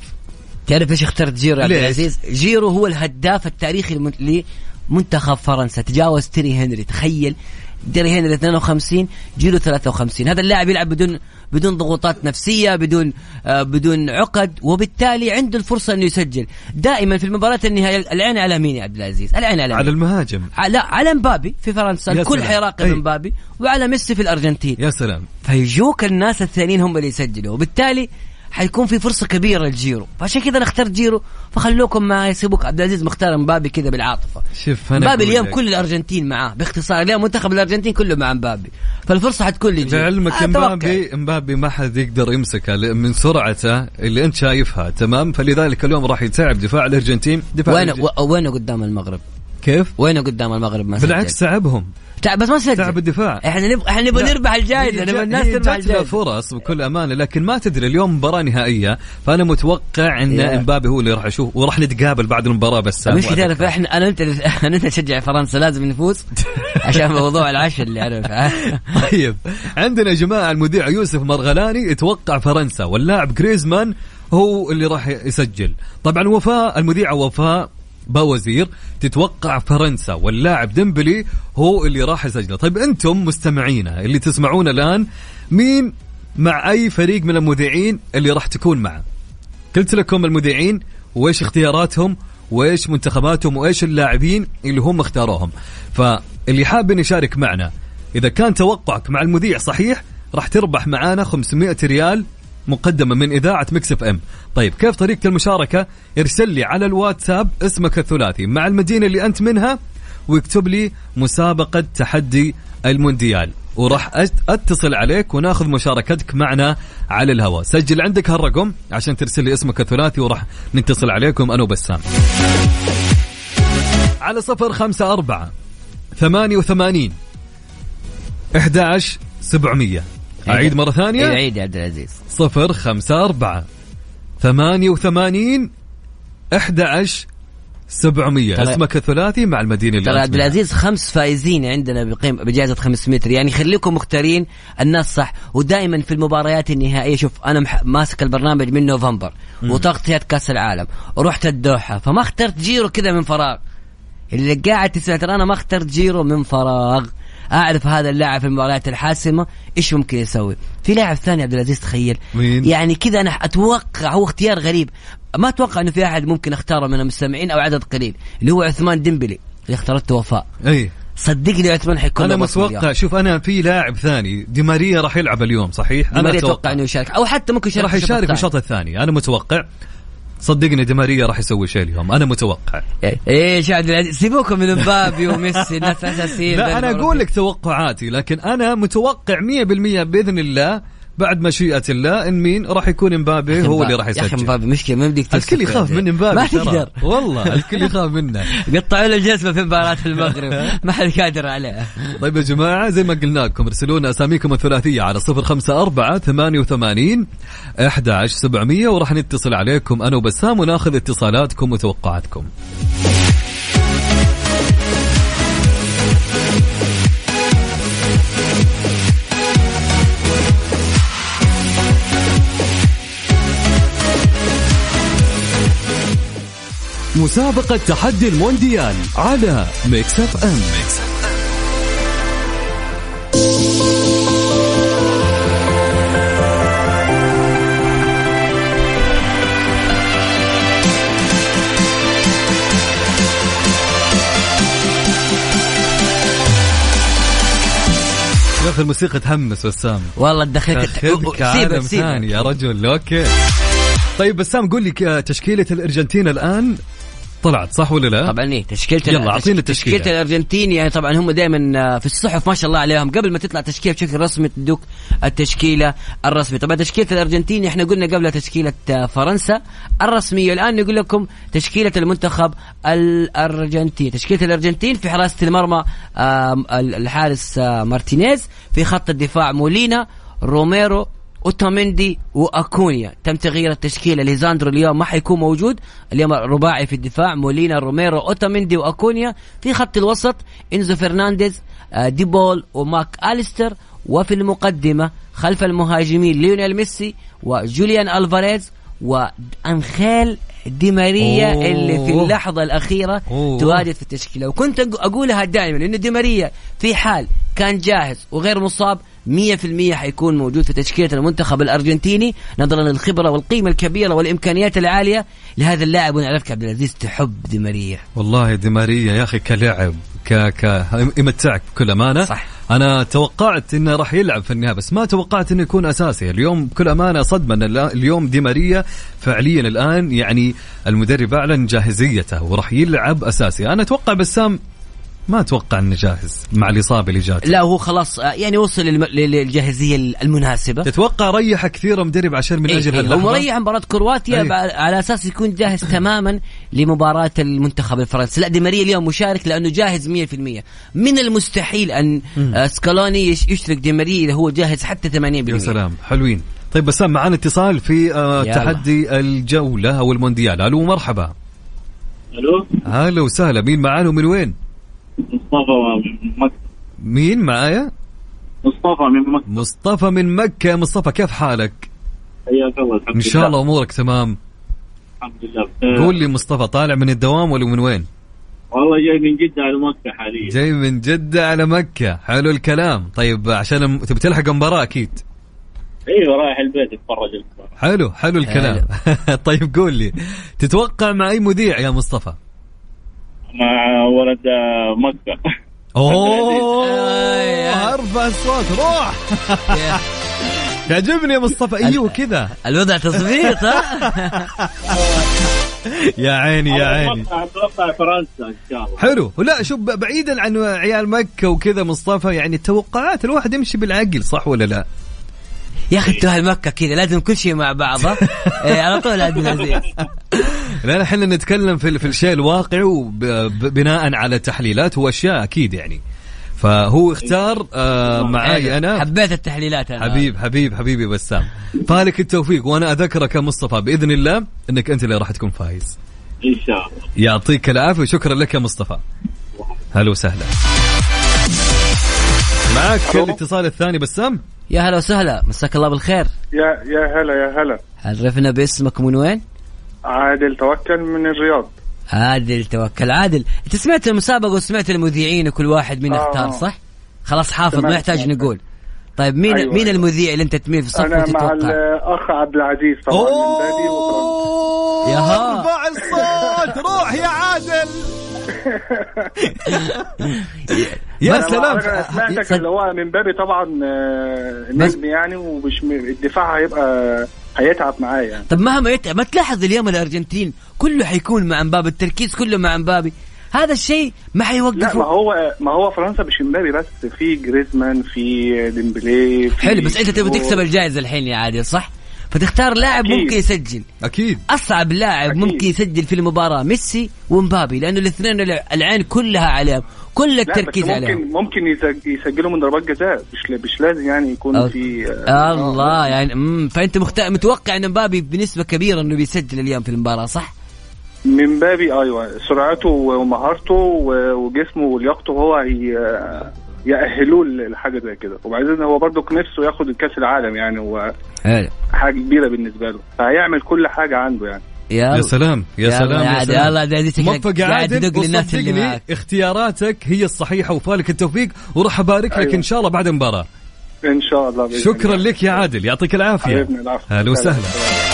تعرف ليش اخترت جيرو يا عبد؟ العزيز؟ جيرو هو الهداف التاريخي لمنتخب فرنسا تجاوز تيري هنري تخيل تيري هنري 52 جيرو 53 هذا اللاعب يلعب بدون بدون ضغوطات نفسية بدون آه بدون عقد وبالتالي عنده الفرصة إنه يسجل دائما في المباريات النهائية العين على مين يا عبد العزيز العين على على مين؟ المهاجم لا على مبابي في فرنسا الكل سلام. حيراقب. مبابي وعلى ميسي في الأرجنتين يا سلام فيجوك الناس الثانيين هم اللي يسجلوا وبالتالي حيكون في فرصة كبيرة لجيرو فعشان كذا أنا اخترت جيرو فخلوكم معي سيبوك من عبد العزيز مختار مبابي كذا بالعاطفة. شوف أنا مبابي اليوم. كل الأرجنتين معاه. باختصار اليوم منتخب الأرجنتين كله مع مبابي. فالفرصة حتكون للجيرو لعلمك أتوقع. مبابي مبابي ما حد يقدر يمسكه من سرعته اللي أنت شايفها تمام؟ فلذلك اليوم راح يتعب دفاع الأرجنتين. دفاع وين وين قدام المغرب؟ كيف؟ وينه قدام المغرب ما. بالعكس تعبهم. تعب بس ما سجل. تعب الدفاع. إحنا نبغى إحنا نبغى. نربح الجائزه نبغى الناس تربح الجائزه فرص بكل أمانة لكن ما تدري اليوم مباراة نهائية فأنا متوقع إن. إمبابي هو اللي راح يشوف وراح نتقابل بعد المباراة بس مش تعرف إحنا أنا وأنت أنا وأنت نشجع فرنسا لازم نفوز عشان موضوع العشاء اللي عرف طيب. عندنا يا جماعة المذيع يوسف مرغلاني يتوقع فرنسا واللاعب جريزمان هو اللي راح يسجل. طبعا وفاء المذيعه وفاء باوزير تتوقع فرنسا واللاعب ديمبلي هو اللي راح يسجل طيب أنتم مستمعينا اللي تسمعون الآن مين مع أي فريق من المذيعين اللي راح تكون معه؟ قلت لكم المذيعين وإيش اختياراتهم وإيش منتخباتهم وإيش اللاعبين اللي هم اختاروهم. فاللي حاب يشارك معنا إذا كان توقعك مع المذيع صحيح راح تربح معانا 500 ريال مقدمة من إذاعة ميكس إف إم. طيب كيف طريقة المشاركة؟ ارسل لي على الواتساب اسمك الثلاثي مع المدينة اللي أنت منها واكتب لي مسابقة تحدي المونديال. وراح أتصل عليك وناخذ مشاركتك معنا على الهواء. سجل عندك هالرقم عشان ترسل لي اسمك الثلاثي وراح نتصل عليكم أنا وبسام. على صفر خمسة أربعة ثمانية وثمانين أحد عشر سبعمية. أعيد مرة ثانية. عيد يا عبد العزيز. صفر خمسة أربعة ثمانية وثمانين أحد عشر سبعمية. ترى- اسمك الثلاثي مع المدينة اللي ترى عبد. العزيز خمس فائزين عندنا بقيم بجائزة 500 ريال يعني خليكم مختارين الناس صح. ودائما في المباريات النهائية شوف أنا مح... ماسك البرنامج من نوفمبر وتغطية كأس العالم. ورحت الدوحة فما اخترت جيرو كذا من فراغ. اللي قاعد تسمع ترى أنا ما اخترت جيرو من فراغ. أعرف هذا اللاعب في المباريات الحاسمة إيش ممكن يسوي. في لاعب ثاني عبد العزيز تخيل. مين؟ يعني كذا أنا أتوقع هو اختيار غريب. ما أتوقع إنه في أحد ممكن أختاره من المستمعين أو عدد قليل اللي هو عثمان ديمبلي اللي اختارته وفاء أي. صدقني عثمان حيكون أنا متوقع. شوف أنا في لاعب ثاني دي ماريا راح يلعب اليوم صحيح؟ أنا أتوقع. إنه يشارك أو حتى ممكن يشارك راح يشارك في. الشوط الثاني أنا متوقع. صدقني دي ماريا راح يسوي شيء اليوم. أنا متوقع. إيش عبد العزيز سيبوكم من مبابي وميسي الناس أساسيين لا أنا أقول لك توقعاتي لكن أنا متوقع 100% بإذن الله بعد مشيئة الله إن مين؟ راح يكون إمبابي هو اللي راح يا أخي يسجل. مبابي مشكلة ما بدك الكل يخاف من إمبابي ما. تقدر. والله الكل يخاف منه. قطعوا له الجزمه في مباراة المغرب. ما حد قادر عليها طيب يا جماعة زي ما قلنا لكم ارسلوا لنا أساميكم الثلاثية على صفر خمسة أربعة ثمانية وثمانين أحد عشر سبعمية وراح نتصل عليكم أنا وبسام وناخذ اتصالاتكم وتوقعاتكم. مسابقة تحدي المونديال على ميكس اف ام ميكس يا أخي الموسيقى تحمس بسام والله دخلت تاخذك عالم ثاني يا رجل أوكي. طيب بسام قول لي تشكيلة الأرجنتين الآن طلعت صح ولا لا؟ طبعا إيه تشكيلة يلا، أعطينا التشكيلة. تشكيله الارجنتين يعني طبعا هم دائما في الصحف ما شاء الله عليهم. قبل ما تطلع تشكيلة بشكل رسمي تدوك التشكيلة الرسمي طبعا تشكيلة الارجنتين إحنا قلنا قبل تشكيلة آه، فرنسا الرسمية. الآن نقول لكم تشكيلة المنتخب الارجنتين تشكيلة الارجنتين في حراسة المرمى آه، الحارس آه، مارتينيز. في خط الدفاع مولينا روميرو اوتاميندي واكونيا تم تغيير التشكيلة. ليزاندرو اليوم ما حيكون موجود. اليوم رباعي في الدفاع. مولينا روميرو اوتاميندي واكونيا في خط الوسط إنزو فرنانديز آه، ديبول وماك أليستر. وفي المقدمة خلف المهاجمين ليونيل ميسي وجوليان ألفاريز وأنخيل دي ماريا أوه. اللي في اللحظة الأخيرة أوه. تواجد في التشكيلة. وكنت أقولها دائما إنه دي ماريا في حال كان جاهز وغير مصاب 100% حيكون موجود في تشكيلة المنتخب الأرجنتيني. نظرا للخبرة والقيمة الكبيرة والإمكانيات العالية لهذا اللاعب. اعرفك عبد العزيز تحب دي ماريا. والله دي ماريا يا أخي كلاعب ك ك يمتعك بكل أمانة. صح. أنا توقعت إنه راح يلعب في النهاية بس ما توقعت إنه يكون أساسي. اليوم بكل أمانة صدمه اليوم دي ماريا فعليا الآن يعني المدرب أعلن جاهزيته وراح يلعب أساسي. أنا أتوقع بسام ما أتوقع انه جاهز مع الإصابة اللي جاته لا هو خلاص آه، يعني وصل للم- للجاهزية المناسبة. تتوقع ريح كثير مدرب عشان من إيه أجل إيه هو هاللحظه مريح مباراة كرواتيا. بع- على أساس يكون جاهز تماما لمباراة المنتخب الفرنسي، لا دي ماريا اليوم مشارك لأنه جاهز 100%، من المستحيل أن آه، سكالوني يش- يشرك دي ماريا إذا هو جاهز حتى 80% يا سلام حلوين. طيب بسام معانا اتصال في آه. تحدي الجولة أو المونديال. ألو مرحبا. ألو. هلا وسهلا. مين معانا ومن وين؟ مصطفى من مكة. مين معايا؟ مصطفى من مكة. مصطفى من مكة. يا مصطفى كيف حالك؟ حياك الله. الحمد إن شاء الله أمورك تمام. الحمد لله. قول لي مصطفى طالع من الدوام ولا من وين؟ والله جاي من جدة على مكة حاليا. جاي من جدة على مكة. حلو الكلام. طيب عشان تبي تلحق المباراة أكيد. أيوه رايح البيت أتفرج المباراة. حلو حلو الكلام. طيب قول لي تتوقع مع أي مذيع يا مصطفى؟ مع ولد مكة. أوه ارفع الصوت روح. يعجبني يا مصطفى أيوه كذا. الوضع تصفيق ها؟ يا عيني يا عيني. أتوقع أتوقع فرنسا إن شاء الله. حلو. لا شوف بعيدا عن عيال مكة وكذا مصطفى يعني التوقعات الواحد يمشي بالعقل صح ولا لا؟ يا أخي أنتوا هالمكه كذا لازم كل شيء مع بعض ها إيه، على طول عبد العزيز لا إحنا نتكلم في في الشيء الواقعي وبناء على تحليلات واشياء أكيد يعني. فهو اختار آه معاي أنا. حبيت التحليلات أنا حبيب حبيب حبيبي بسام فالك التوفيق وأنا أذكرك يا مصطفى بإذن الله إنك أنت اللي راح تكون فايز. إن شاء الله. يعطيك العافية وشكرا لك يا مصطفى. هلا وسهلا. معك الاتصال الثاني بسام؟ يا هلا وسهلا مساك الله بالخير يا يا هلا يا هلا عرفنا باسمك من وين؟ عادل توكل من الرياض عادل توكل عادل انت سمعت المسابقة وسمعت المذيعين وكل واحد مين آه. اختار صح؟ خلاص حافظ ما يحتاج سمعت. نقول طيب مين أيوة، مين أيوة. المذيع اللي انت تميل في صفه أنا مع وتتوقع؟ الأخ عبد العزيز طبعا. يا ها. ارفع الصوت روح يا عادل يا سلام. أنا سمعتك صد- اللي هو مبابي طبعا آه، نجم يعني ومش الدفاع هيبقى هيتعب معايا يعني. طب مهما يتعب ما تلاحظ اليوم الأرجنتين كله حيكون مع مبابي التركيز كله مع مبابي هذا الشيء ما لا حيوقفه ما هو ما هو فرنسا مش مبابي بس في جريزمان في ديمبلي في حلو بس أنت تبغى تكسب الجائزة الحين يا عادل صح؟ فتختار لاعب أكيد. ممكن يسجل أكيد أصعب لاعب أكيد. ممكن يسجل في المباراة ميسي ومبابي لأنه الاثنين الع- العين كلها عليهم كل التركيز عليهم ممكن ممكن يسج- يسجلوا من ضربات جزاء مش مش لازم يعني يكون أوه. في آه، الله يعني مم. فأنت مخت... متوقع إن مبابي بنسبة كبيرة إنه بيسجل اليوم في المباراة صح؟ من بابي أيوه سرعته ومهارته وجسمه ولياقته هو ي- يأهلوه لحاجة زي كده. وبعدين هو برضو نفسه ياخد كأس العالم يعني هو حاجة كبيرة بالنسبة له. فهيعمل كل حاجة عنده يعني. يا سلام يا سلام يا يا عادل، سلام. يلا العزيز شكلك موفق يا عادل وصدقني. اختياراتك هي الصحيحة وفالك التوفيق. وراح ابارك لك أيوة. إن شاء الله بعد المباراة. إن شاء الله بإذن شكرا. لك يا عادل. يعطيك العافية. حبيبنا العفو. هلا وسهلا.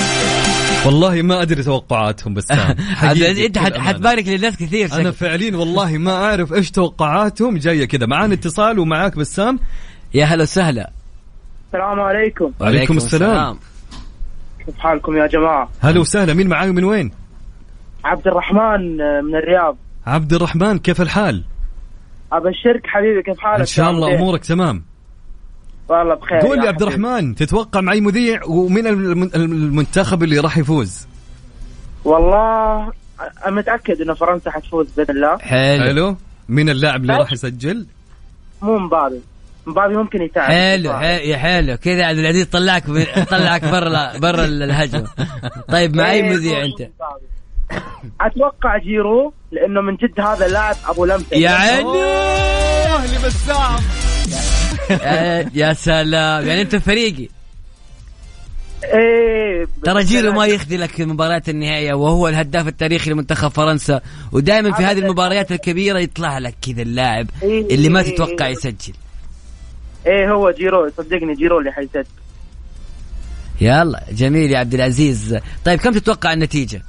والله ما أدري توقعاتهم بس أنت حت- حتبارك للناس كثير أنا. فعليا والله ما أعرف إيش توقعاتهم. جاية كذا. معانا اتصال ومعاك بسام. يا هلا وسهلا. السلام عليكم. وعليكم السلام. كيف حالكم يا جماعة؟ هلا وسهلا. مين معاي من وين؟ عبد الرحمن آه، من الرياض. عبد الرحمن كيف الحال؟ أبشرك حبيبي كيف حالك؟ إن شاء الله؟ أمورك تمام. والله بخير قول لي يا عبد. الرحمن تتوقع معي مذيع ومن الم- المنتخب اللي راح يفوز؟ والله أنا متأكد إن فرنسا حتفوز بإذن الله. حلو. حلو. مين اللاعب اللي راح يسجل؟ مو مبابي. مبابي ممكن يتعب. حلو حلو يا حلو. كذا عبد العزيز طلعك من- طلعك برا برا الهجمة. طيب مع أي إيه، مذيع أنت؟ مبابي. أتوقع جيرو لأنه من جد هذا اللاعب أبو لمسة. يا عيني أهلي بسام يا- سلام. يعني أنت فريقي. إيه ترى جيرو ما يخذلك في مباراة النهائية وهو الهداف التاريخي لمنتخب فرنسا. ودائما في هذه المباريات الكبيرة يطلع لك كذا اللاعب إيه، اللي ما إيه، تتوقع إيه. يسجل. إيه هو جيرو. صدقني جيرو اللي حيسجل. يلا جميل يا عبد العزيز. طيب كم تتوقع النتيجة؟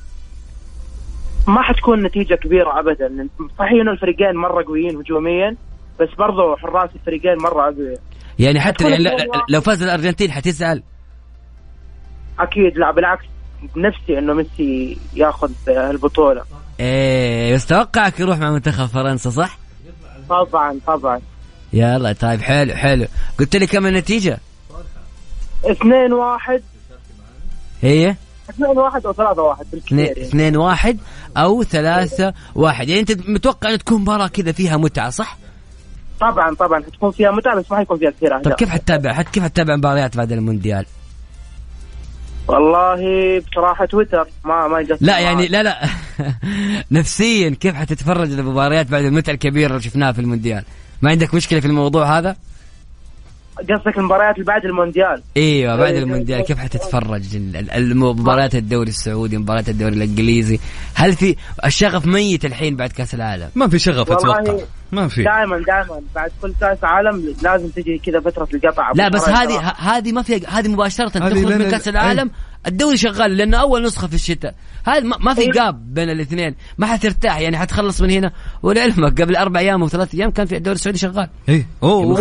ما حتكون نتيجة كبيرة أبدا. صحيح إنه الفريقين مرة قويين هجوميا بس برضو حراس الفريقين مرة أقوياء يعني حتى يعني لو- فاز الأرجنتين حتزعل؟ أكيد لا بالعكس. نفسي إنه ميسي ياخذ البطولة. إيه بس توقعك يروح مع منتخب فرنسا صح؟ طبعا طبعا. يلا طيب حلو حلو. قلت لي كم النتيجة؟ اثنين واحد. هي؟ اثنين واحد أو ثلاثة واحد بالكثير اثنين, يعني. اثنين واحد أو ثلاثة واحد. يعني أنت متوقع ان تكون مباراة كذا فيها متعة صح؟ طبعا طبعا حتكون فيها متعة بس ما حيكون فيها كثير طيب أهداف كيف حتتابع حت كيف حتتابع مباريات بعد المونديال؟ والله بصراحة تويتر ما ما جت لا يعني لا لا نفسيا كيف حتتفرج المباريات بعد المتعة الكبيرة اللي شفناها في المونديال؟ ما عندك مشكلة في الموضوع هذا؟ قصدك المباريات اللي بعد المونديال؟ إيوه بعد إيه، المونديال. إيه. كيف حتتفرج؟ ال- ال- المباريات الدوري السعودي مباريات الدوري الإنجليزي. هل في الشغف ميت الحين بعد كأس العالم؟ ما في شغف أتوقع. ما في. دائما دائما بعد كل كأس عالم لازم تجي كذا فترة القطع. لا بس هذه هذه ما في هذه مباشرة هذه تخرج من كأس العالم. الدوري شغال لأنه أول نسخة في الشتاء. هذا ما- ما في أيوة. جاب بين الاثنين. ما حترتاح يعني حتخلص من هنا. ولعلمك قبل أربع أيام أو ثلاث أيام كان في الدوري السعودي شغال. إيه. أوه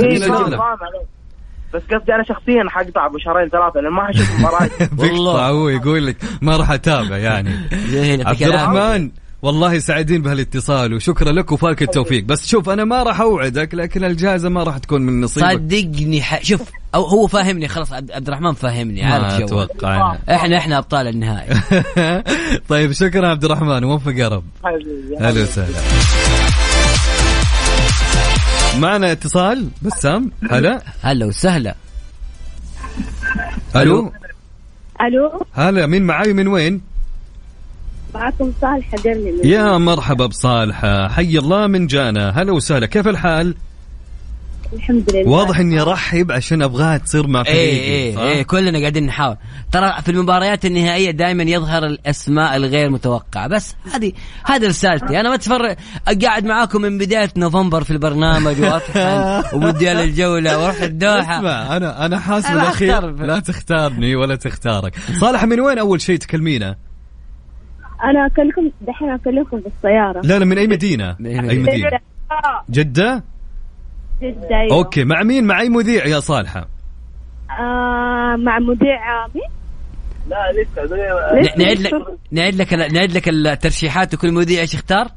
بس قصدي أنا شخصيا حقطع بشهرين ثلاثة لأن ما حشوف مباراة بيقطع هو يقول لك ما راح أتابع يعني. عبد. الرحمن والله سعيدين بهالاتصال وشكرا لك وفالك التوفيق. بس شوف أنا ما راح أوعدك لكن الجائزة ما راح تكون من نصيبك. صدقني ح... شوف أو هو فاهمني خلاص عبد عبد الرحمن فاهمني ما عارف جو أتوقع. أنا. إحنا إحنا أبطال النهائي. طيب شكرا عبد الرحمن وفق يا رب. حبيبي. أهلا وسهلا. معنا اتصال؟ بسام هلا. هلا وسهلا. ألو؟ ألو؟ هلا مين معاي من وين؟ معكم صالحة درني من يا مرحبا بصالحة حي الله من جانا. هلا وسهلا كيف الحال؟ الحمد لله. واضح إني ارحب عشان ابغاها تصير مع فريقي إيه إيه صح؟ إيه كلنا قاعدين نحاول. ترى في المباريات النهائية دائما يظهر الأسماء الغير متوقعة. بس هذه هذه رسالتي. أنا ما أتفرج قاعد معاكم من بداية نوفمبر في البرنامج واطحن ومونديال الجولة وأروح الدوحة. اسمع أنا أنا حاسب الاخير. لا تختارني ولا تختارك. صالح من وين أول شيء تكلمينا أنا اكلمكم دحين اكلمكم بالسيارة. لا لا من أي مدينة؟ من أي أي مدينة؟ مدينة؟ جدة؟ جدة أيوة. أوكي مع مين مع أي مذيع يا صالحة آه مع مذيع عامي لا لسه نعيد لك نعيد لك نعيد لك الترشيحات وكل مذيع إيش يختار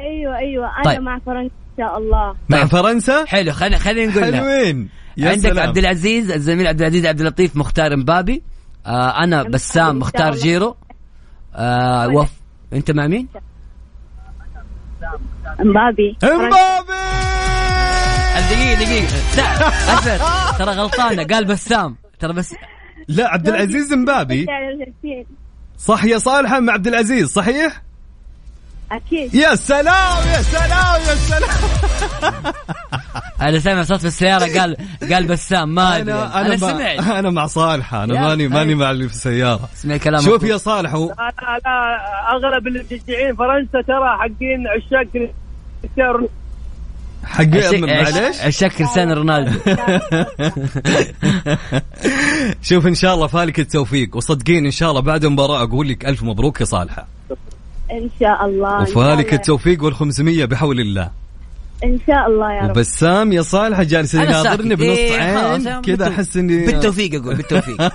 أيوه أيوه أنا طيب. مع فرنسا إن شاء الله مع طيب. فرنسا حلو خلينا خلينا نقول. حلوين يا عندك سلام. عبد العزيز الزميل عبد العزيز عبد اللطيف مختار مبابي آه أنا بسام مختار جيرو آه وف أنت مع مين؟ مبابي امبابي دقيقة دقيقة. لا أسد. ترى غلطانة. قال بسام. ترى بس لا عبد العزيز مبابي. الأرجنتين. صح يا صالحة مع عبد العزيز صحيح؟ أكيد. يا سلام يا سلام يا سلام. أنا سامع صوت في السيارة قال قال بسام ما أدري. أنا أنا, أنا سمعت. مع أنا مع صالحة. أنا ماني ماني طيب. مع اللي في السيارة. اسمع كلام شوف. يا صالح هو لا لا أغلب اللي مشجعين فرنسا ترى حقين عشاق كريستيانو حق عشاق- معلش عشاق كريستيانو رونالدو. شوف إن شاء الله فالك التوفيق وصدقين إن شاء الله بعد المباراة أقول لك ألف مبروك يا صالحة. إن شاء الله وفالك الله. التوفيق وال500 بحول الله. إن شاء الله يا رب. وبسام يا صالح جالس يناظرني. بنص إيه، عين كذا أحس اني بالتوفيق أقول بالتوفيق.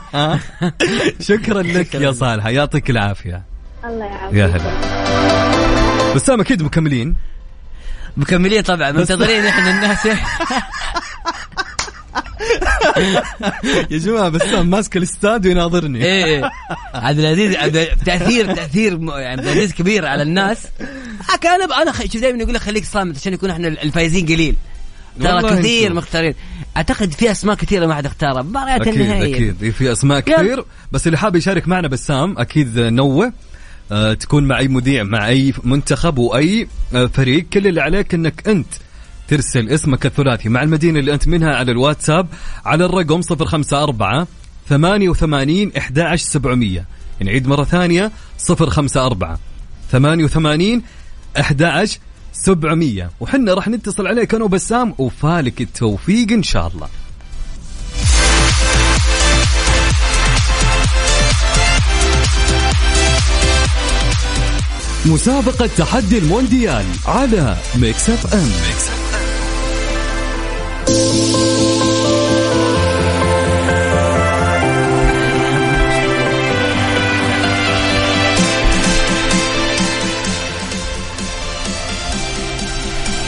شكرا لك يا صالحة يعطيك العافية. الله يعافيك. يا هلا. بسام أكيد مكملين؟ مكملين طبعا منتظرين إحنا الناس. يا جماعة بسام ماسك الاستاد ويناظرني إيه إيه. عبد العزيز تأثير تأثير يعني عبد العزيز كبير على الناس. كان أنا أنا شوف دائما يقول لك خليك صامت عشان يكون إحنا الفايزين قليل. ترى كثير. مختارين. أعتقد في أسماء كثيرة ما حد اختارها مباريات أكيد النهائيه أكيد. في أسماء كثير بس اللي حاب يشارك معنا بسام أكيد نوه. تكون مع اي مذيع مع اي منتخب وأي آه، فريق. كل اللي عليك إنك أنت ترسل اسمك الثلاثي مع المدينة اللي أنت منها على الواتساب على الرقم 054 88 11700 نعيد مره ثانية 054 88 11 700 وحنا راح نتصل عليك أنا وبسام وفالك التوفيق ان شاء الله مسابقة تحدي المونديال على ميكس اف ام ميكس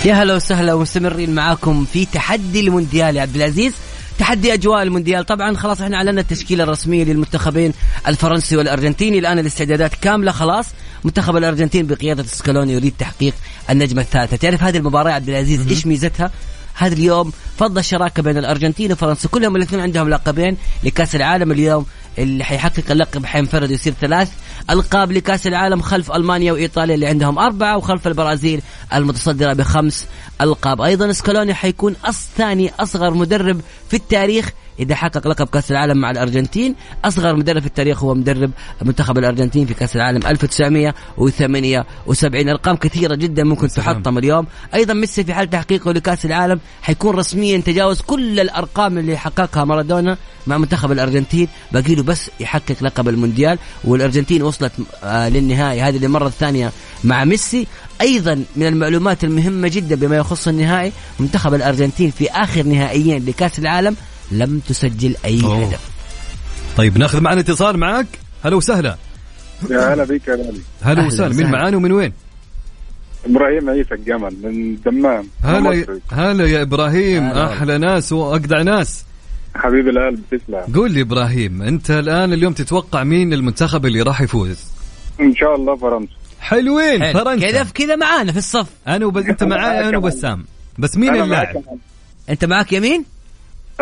يا هلا وسهلا ومستمرين معاكم في تحدي المونديال يا عبد العزيز. تحدي أجواء المونديال. طبعا خلاص إحنا اعلنا التشكيلة الرسمية للمنتخبين الفرنسي والأرجنتيني. الآن الاستعدادات كاملة خلاص. منتخب الأرجنتين بقيادة سكالوني يريد تحقيق النجمة الثالثة. تعرف هذه المباراه عبد العزيز إيش ميزتها؟ هذا اليوم فض الشراكة بين الأرجنتين وفرنسا. كلهم الاثنين عندهم لقبين لكأس العالم اليوم اللي حيحقق اللقب حينفرد يصير ثلاث. ألقاب لكأس العالم خلف ألمانيا وإيطاليا اللي عندهم أربعة وخلف البرازيل المتصدرة بخمس ألقاب. أيضا سكالوني حيكون أص ثاني أصغر مدرب في التاريخ إذا حقق لقب كأس العالم مع الأرجنتين أصغر مدرب في التاريخ هو مدرب منتخب الأرجنتين في كأس العالم 1978 أرقام كثيرة جدا ممكن تحطم اليوم. أيضا ميسي في حال تحقيقه لكأس العالم حيكون رسميا تجاوز كل الأرقام اللي حققها مارادونا مع منتخب الأرجنتين. باقي له بس يحقق لقب المونديال والأرجنتين وصلت آه للنهائي. هذه للمره الثانية مع ميسي. أيضا من المعلومات المهمة جدا بما يخص النهائي منتخب الأرجنتين في آخر نهائيين لكأس العالم لم تسجل أي أوه. هدف طيب ناخذ معنا اتصال معك هلا وسهلا يا هلا بك يا غالي هلا وسهلا مين. معانا ومن وين؟ إبراهيم عيسى الجمل من دمام هلا. هلا يا إبراهيم هلا. أحلى ناس واجدع ناس حبيب القلب تسلم قول لي إبراهيم أنت الآن اليوم تتوقع مين المنتخب اللي راح يفوز؟ إن شاء الله فرنسا حلوين حلو. فرنسا كذا في كذا معانا في الصف أنا وب... أنت معاي أنا وبسام بس مين اللاعب؟ أنت معك يمين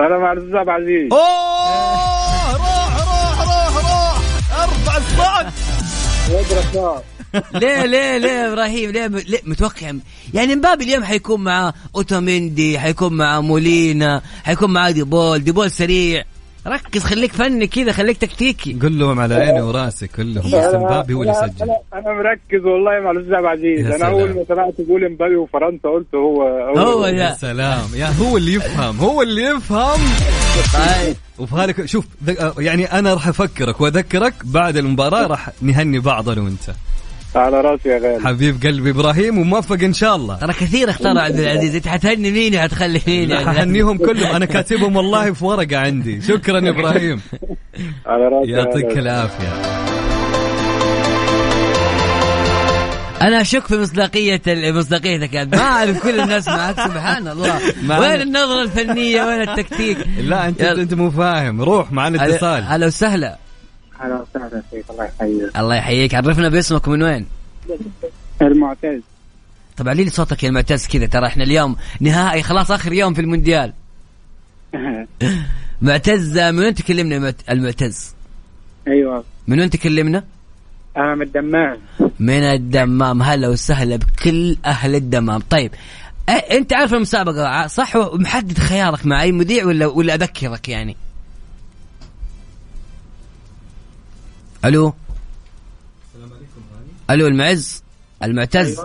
أنا مع الأستاذ عبد العزيز. أوه روح روح روح روح. ارفع الصوت واضرب ليه ليه ليه إبراهيم؟ ليه, ليه؟ متوقع. يعني مبابي اليوم حيكون مع أوتوميندي حيكون مع مولينا حيكون مع ديبول. ديبول سريع. ركز خليك فني كذا خليك تكتيكي. قل لهم على عيني وراسي كلهم. بس مبابي هو اللي أنا- سجل. أنا- أنا مركز والله مع الأستاذ عبد العزيز أنا أول. ما سمعت تقول امبابي وفرنسا قلت هو هو يا. يا سلام. يا هو اللي يفهم هو اللي يفهم. طيب. وفي هذا شوف يعني أنا راح أفكرك وأذكرك بعد المباراة راح نهني بعض أنا وأنت. على راسي يا غالي. حبيب قلبي إبراهيم وموفق إن شاء الله. ترى كثير اختار عبد العزيز. أنت حتهني مين وحتخلي مين لا، يعني؟ حهنيهم كلهم. أنا كاتبهم والله في ورقة عندي. شكرا يا إبراهيم. على راسي يعطيك. العافية. أنا أشك في مصداقية مصداقيتك يعني. ما أعرف كل الناس معك سبحان الله. وين النظرة الفنية؟ وين التكتيك؟ لا انت يلا. أنت مو فاهم. روح معنا اتصال هلا وسهلا أهلا وسهلا فيك الله يحييك. الله يحييك. عرفنا باسمك من وين؟ المعتز. طب علي لي صوتك يا المعتز كذا ترى إحنا اليوم نهائي خلاص آخر يوم في المونديال. معتز من وين تكلمنا المعتز؟ أيوه. من وين تكلمنا؟ أنا من الدمام. من الدمام. هلا وسهلا بكل أهل الدمام. طيب أنت عارف المسابقة صح؟ ومحدد خيارك مع أي مذيع ولا ولا أذكرك يعني؟ ألو ألو المعز المعتز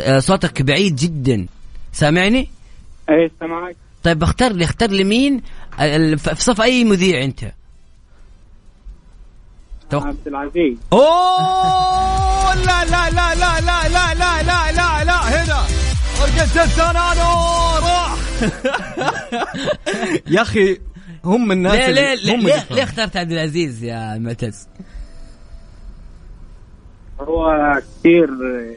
آه، صوتك بعيد جدا سامعني اي سامعك طيب اختار لي اختار لي مين في صف اي مذيع انت توق- عبد العزيز اوه لا لا لا لا لا لا لا لا لا لا هنا رقت التنانو روح يا أخي هم الناس ليه ليه ليه, ليه, ليه اخترت عبد العزيز يا معتز هو كثير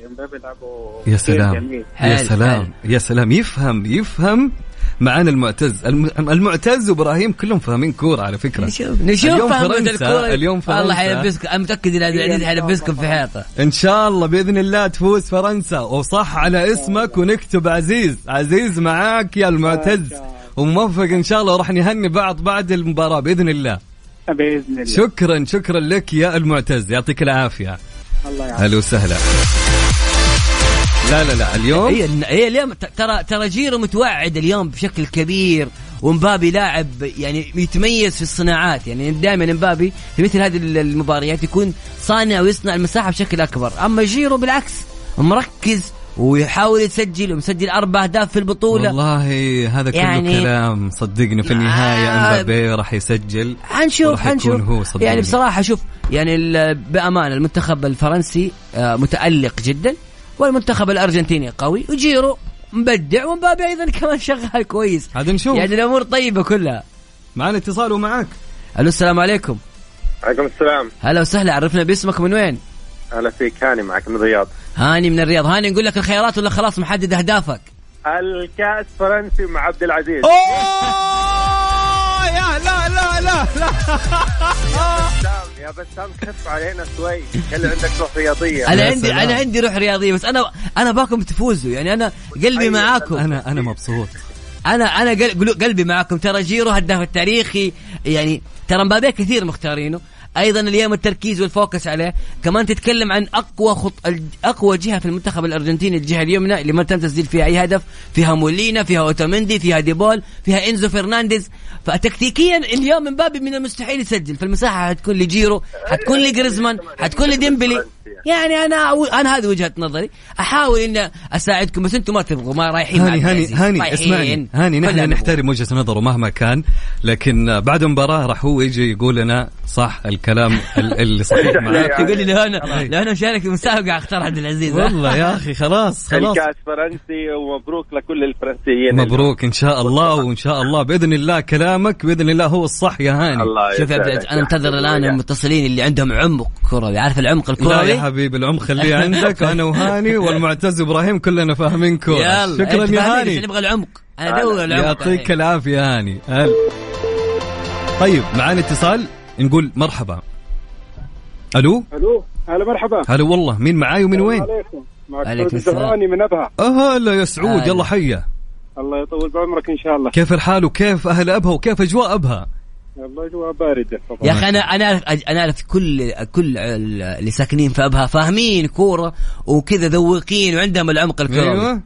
امبابي لعبه يا كثير سلام. جميل. يا سلام. يا سلام. يفهم يفهم معانا المعتز. الم- المعتز وابراهيم كلهم فاهمين كورة على فكرة. نشوف نشوف اليوم فرنسا. اليوم فرنسا. الله حيلبسكم أنا متأكد إن عبد العزيز حيلبسكم في حيطه إن شاء الله بإذن الله تفوز فرنسا. وصح على اسمك ونكتب عزيز. عزيز معاك يا المعتز. وموفق إن شاء الله. وراح نهني بعض بعد المباراة بإذن الله. بإذن الله. شكرا شكرا لك يا المعتز. يعطيك العافية. الله يعافيك. هلا وسهلا. لا لا لا اليوم؟ هي هي اليوم ت- ترى ترى جيرو متوعد اليوم بشكل كبير ومبابي لاعب يعني يتميز في الصناعات. يعني دائما مبابي في مثل هذه المباريات يكون صانع ويصنع المساحة بشكل أكبر. أما جيرو بالعكس مركز ويحاول يسجل ومسجل أربع أهداف في البطولة. والله هذا كله يعني- كلام صدقني. في النهاية آه. أمبابي راح يسجل حنشوف حنشوف. هو صدقني. يعني بصراحة شوف يعني ال- بامانه المنتخب الفرنسي آه، متألق جدا والمنتخب الأرجنتيني قوي وجيرو مبدع ومبابي أيضا كمان شغال كويس. هذا نشوف. يعني الأمور طيبة كلها. معنا اتصال ومعاك. ألو السلام عليكم. عليكم السلام. هلا وسهلا عرفنا باسمك من وين؟ هلا فيك هاني معك من الرياض. هاني من الرياض. هاني نقول لك الخيارات ولا خلاص محدد أهدافك؟ الكاس فرنسي مع عبد العزيز. أوه! يا لا لا لا لا. يا بسام خف علينا شوي. خلي عندك روح رياضية. أنا عندي. أنا عندي روح رياضية بس أنا أنا باكم تفوزوا. يعني أنا قلبي أيوة. معاكم. أنا أنا مبسوط. أنا أنا قلبي معاكم. ترى جيرو هداف التاريخي يعني ترى مبابي كثير مختارينه. أيضا اليوم التركيز وال focus عليه. كمان تتكلم عن أقوى خط أقوى جهة في المنتخب الأرجنتيني الجهة اليمنى اللي ما تم تسجيل فيها أي هدف. فيها مولينا فيها اوتاميندي فيها ديبول فيها إنزو فرنانديز. فتكتيكيا اليوم مبابي من المستحيل يسجل. فالمساحه حتكون لجيرو حتكون لجريزمان حتكون لديمبلي. يعني أنا أنا هذه وجهة نظري. أحاول اني أساعدكم بس أنتم ما تبغوا ما رايحين هاني هاني. هاني. اسمعني. هاني نحن. نحترم وجهة نظره مهما كان لكن بعد المباراه راح هو يجي يقول لنا صح الكلام ال- اللي صحيح معاه تقول لي لو أنا لو أنا مشارك في مسابقة اختار عبد العزيز؟ والله يا أخي خلاص خلاص. الكاس فرنسي ومبروك لكل الفرنسيين. مبروك إن شاء الله وإن شاء الله. بإذن الله كلامك بإذن الله هو الصح يا هاني. الله شوف يا عبد العزيز أنا انتظر الآن المتصلين اللي عندهم عمق كروي عارف العمق لا يا الكروي حبيبي العمق خليه عندك. أنا وهاني والمعتز إبراهيم كلنا فاهمين كوره يلا شكرا أنت يا هاني. نبغى العمق. أنا أدور العمق. يعطيك العافية هاني. هل. طيب معانا اتصال. نقول مرحبا. ألو؟ ألو هلا مرحبا. هلا والله. مين معاي ومن وين؟ عليكم. معك سعود من أبها. هلا يا سعود. يلا حيه الله يطول بعمرك إن شاء الله. كيف الحال وكيف أهل أبها وكيف أجواء أبها؟ والله بارده يا أخي أنا أنا اعرف أنا أعرف كل كل اللي ساكنين في أبها فاهمين كورة وكذا ذوقين وعندهم العمق الكروي. أيوه.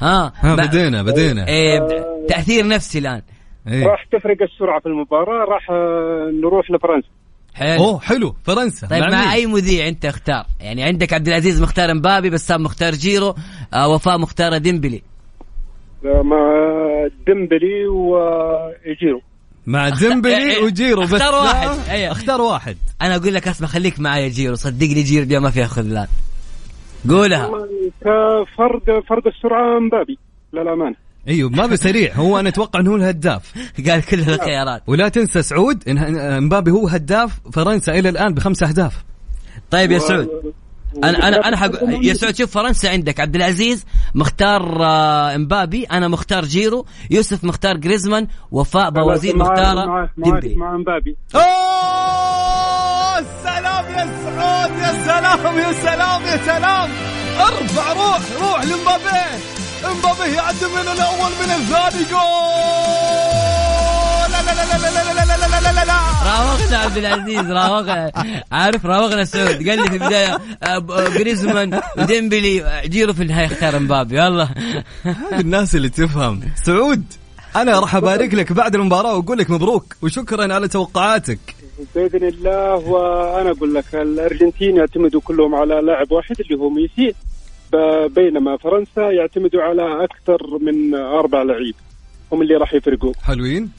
ها؟ ها مع- بدينا بدينا. ب- تأثير نفسي الآن. إيه. راح تفرق السرعة في المباراة راح آه، نروح لفرنسا. حلو. أوه حلو. فرنسا. طيب مع, مين؟ أي مذيع أنت اختار يعني عندك عبد العزيز مختار مبابي بسام مختار جيرو آه وفاء مختار ديمبلي. آه، مع ديمبلي وجيرو مع إيه، ديمبلي إيه. وجيرو بس اختار واحد. أيوه. اختار واحد. أنا أقول لك اسمع خليك معايا جيرو صدقني جيرو دي ما فيها خذلان قولها. كفرق فرق السرعة مبابي للأمانة. أيوه ما بسريع هو أنا أتوقع إنه هو الهداف. قال كل الخيارات. ولا تنسى سعود ان مبابي هو هداف فرنسا إلى الآن بخمس أهداف. طيب يا سعود. أنا أنا أنا حق... يا سعود شوف فرنسا عندك عبد العزيز مختار آه، مبابي أنا مختار جيرو يوسف مختار جريزمان وفاء بوازير مختاره مع- ديمبلي مع مبابي اوه سلام يا سعود يا سلام يا سلام يا سلام ارفع روح روح لمبابي مبابي يعدي من الأول من الثاني جول لا لا لا لا لا لا لا لا لا لا لا راوغنا عبد العزيز راوغنا عارف راوغنا سعود. قال لي في البداية آه، ب- آه، جريزمان وديمبلي آه، جيرو في النهايه اختار مبابي. يلا. الناس اللي تفهم. سعود أنا راح أبارك لك بعد المباراة وأقول لك مبروك وشكرا على توقعاتك. بإذن الله وأنا أقول لك الأرجنتين يعتمدوا كلهم على لاعب واحد اللي هو ميسي بينما فرنسا يعتمدوا على أكثر من أربع لعيب. هم اللي راح يفرقوا. حلوين.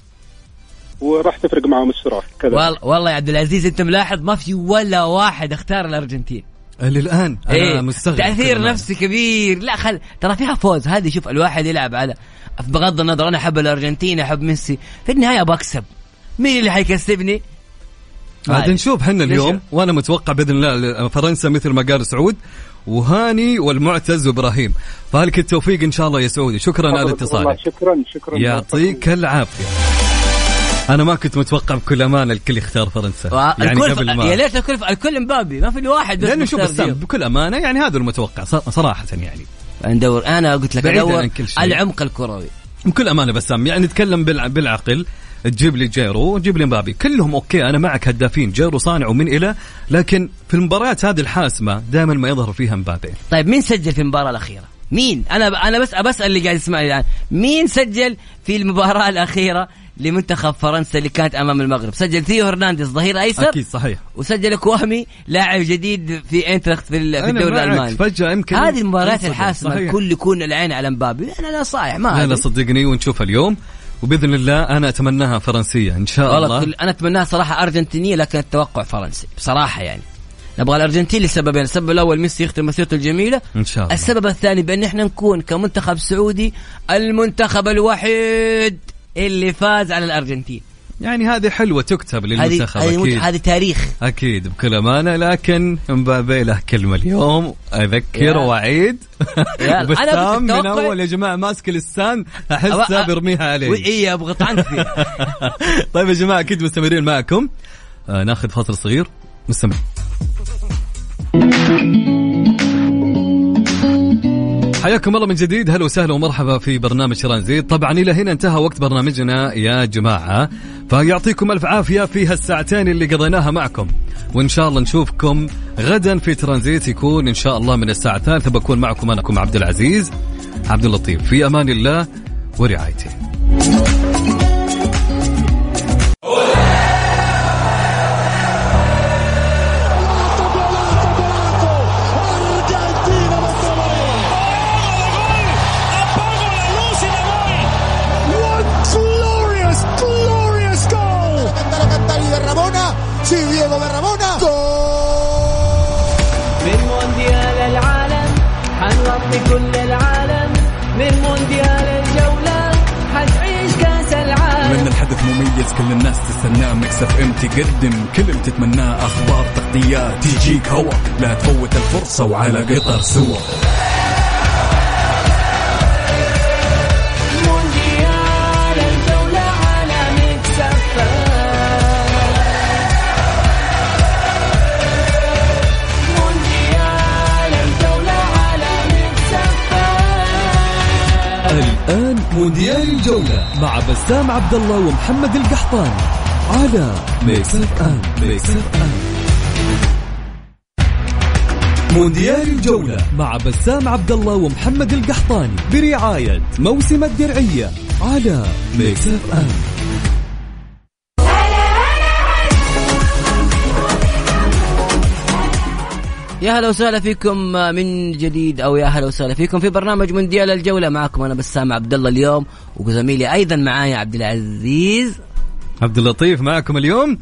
وراح تفرق معهم السرعة كذا. والله والله يا عبد العزيز انت ملاحظ ما في ولا واحد اختار الأرجنتين. للآن. أنا إيه. مستغرب تأثير. نفسي كبير. لا خل ترى فيها فوز. هذه شوف الواحد يلعب على بغض النظر أنا أحب الأرجنتين أحب ميسي. في النهاية بكسب مين اللي حيكسبني؟ عاد. نشوف حنا اليوم وأنا متوقع بإذن الله فرنسا مثل ما قال سعود وهاني والمعتز وإبراهيم. فهلك التوفيق إن شاء الله يا سعودي شكرا على والله اتصالك. شكرا شكرا. يعطيك العافية. أنا ما كنت متوقع بكل أمانة الكل يختار فرنسا. يعني الكل قبل يا ما ليت الكل الكل مبابي ما في إلا واحد بس لأنه شوف بسام. بكل أمانة يعني هذا المتوقع صراحة يعني. ندور أنا قلت لك أدور عن كل شيء. العمق الكروي. بكل أمانة بسام يعني نتكلم بالع- بالعقل. تجيب لي جيرو وتجيب لي مبابي. كلهم okay أنا معك هدافين. جيرو صانع ومن إلى لكن في المباريات هذه الحاسمة دائما ما يظهر فيها مبابي. طيب مين سجل في المباراة الأخيرة؟ مين؟ أنا أنا بس بسال اللي قاعد يسمعني الآن، مين سجل في المباراة الأخيرة؟ لمنتخب فرنسا اللي كانت أمام المغرب؟ سجل ثيو هرنانديز ظهير أيسر أكيد صحيح وسجل كوامي لاعب جديد في آينتراخت في, الدوري. الألماني فجأة يمكن هذه المباريات. الحاسمة صحيح. الكل يكون العين على مبابي أنا لا صايح ما لا لا. صدقني ونشوفها اليوم وبإذن الله أنا أتمناها فرنسية إن شاء الله أنا أتمناها صراحة أرجنتينية لكن التوقع فرنسي بصراحة يعني نبغى الأرجنتين لسببين، السبب الأول ميسي يختم مسيرته الجميلة إن شاء الله السبب الثاني بأن إحنا نكون كمنتخب سعودي المنتخب الوحيد اللي فاز على الأرجنتين. يعني هذه حلوة تكتب للمنتخب هذه أكيد. هذه تاريخ. أكيد بكل أمانة. لكن مبابي له كلمة اليوم. أذكر. وأعيد. بسام من أول يا جماعة ماسك اللسان احسه بيرميها عليه اي أبغى فيها طيب يا جماعة أكيد مستمرين معكم. آه ناخذ فاصل صغير. مستمر حياكم الله من جديد. هلا وسهلا ومرحبا في برنامج ترانزيت طبعا إلى هنا انتهى وقت برنامجنا يا جماعة. فيعطيكم ألف عافية في هالساعتين اللي قضيناها معكم. وإن شاء الله نشوفكم غدا في ترانزيت يكون إن شاء الله من الساعة الثالثه بكون معكم أنا أخوكم عبد العزيز عبد اللطيف. في أمان الله ورعايته. كل الناس تستناه اف ام تقدم. كل اللي تتمناه أخبار تغطيات تجيك هوا. لا تفوت الفرصة وعلى قطر سوا. مونديال الجولة مع بسام عبد الله ومحمد القحطاني على ميكس اف ام ميكس اف ام مونديال الجولة مع بسام عبد الله ومحمد القحطاني برعاية موسم الدرعية على ميكس اف ام يا هلا وسهلا فيكم من جديد أو يا هلا وسهلا فيكم في برنامج مونديال الجولة. معكم أنا بسام عبد الله اليوم وزميلي أيضا معايا عبد العزيز. عبد اللطيف معكم اليوم.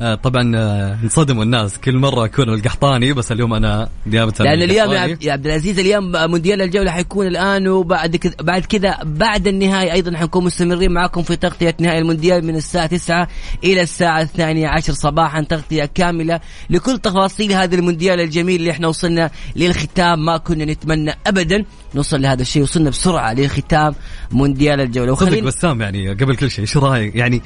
طبعا آه، انصدموا الناس. كل مرة أكون القحطاني بس اليوم أنا نيابه لأن اليوم يا. عبد- العزيز اليوم مونديال الجولة حيكون الآن وبعد كذا بعد كذا بعد النهايه أيضا حنكون مستمرين معكم في تغطية نهائي المونديال من الساعة 9 إلى الساعة الثانية عشر صباحا تغطية كاملة لكل تفاصيل هذا المونديال الجميل اللي إحنا وصلنا للختام. ما كنا نتمنى ابدا نوصل لهذا الشيء وصلنا بسرعة للختام مونديال الجولة. وخلينا بسام يعني قبل كل شيء إيش رأيك؟ يعني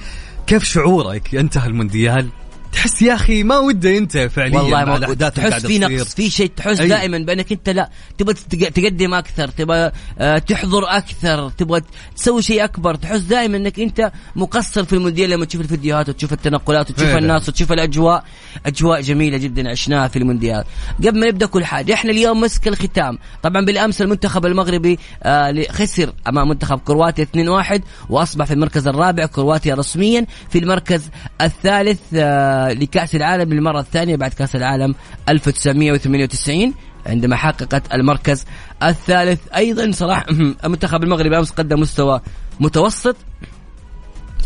كيف شعورك؟ انتهى المونديال؟ تحس يا أخي ما وده ينتهي فعليا والله ما تحس في. نقص في شيء تحس أي. دائما بأنك أنت لا تبغى تقدم أكثر تبغى آه، تحضر أكثر تبغى تسوي شيء أكبر تحس دائما أنك أنت مقصر في المونديال لما تشوف الفيديوهات وتشوف التنقلات وتشوف فعلا. الناس وتشوف الأجواء أجواء جميلة جدا عشناها في المونديال قبل ما نبدأ كل حاجة إحنا اليوم مسك الختام طبعا بالأمس المنتخب المغربي آه، خسر أمام منتخب كرواتيا 2-1 وأصبح في المركز الرابع كرواتيا رسميا في المركز الثالث لكأس العالم للمرة الثانية بعد كأس العالم 1998 عندما حققت المركز الثالث. أيضا صراحة المنتخب المغربي أمس قدم مستوى متوسط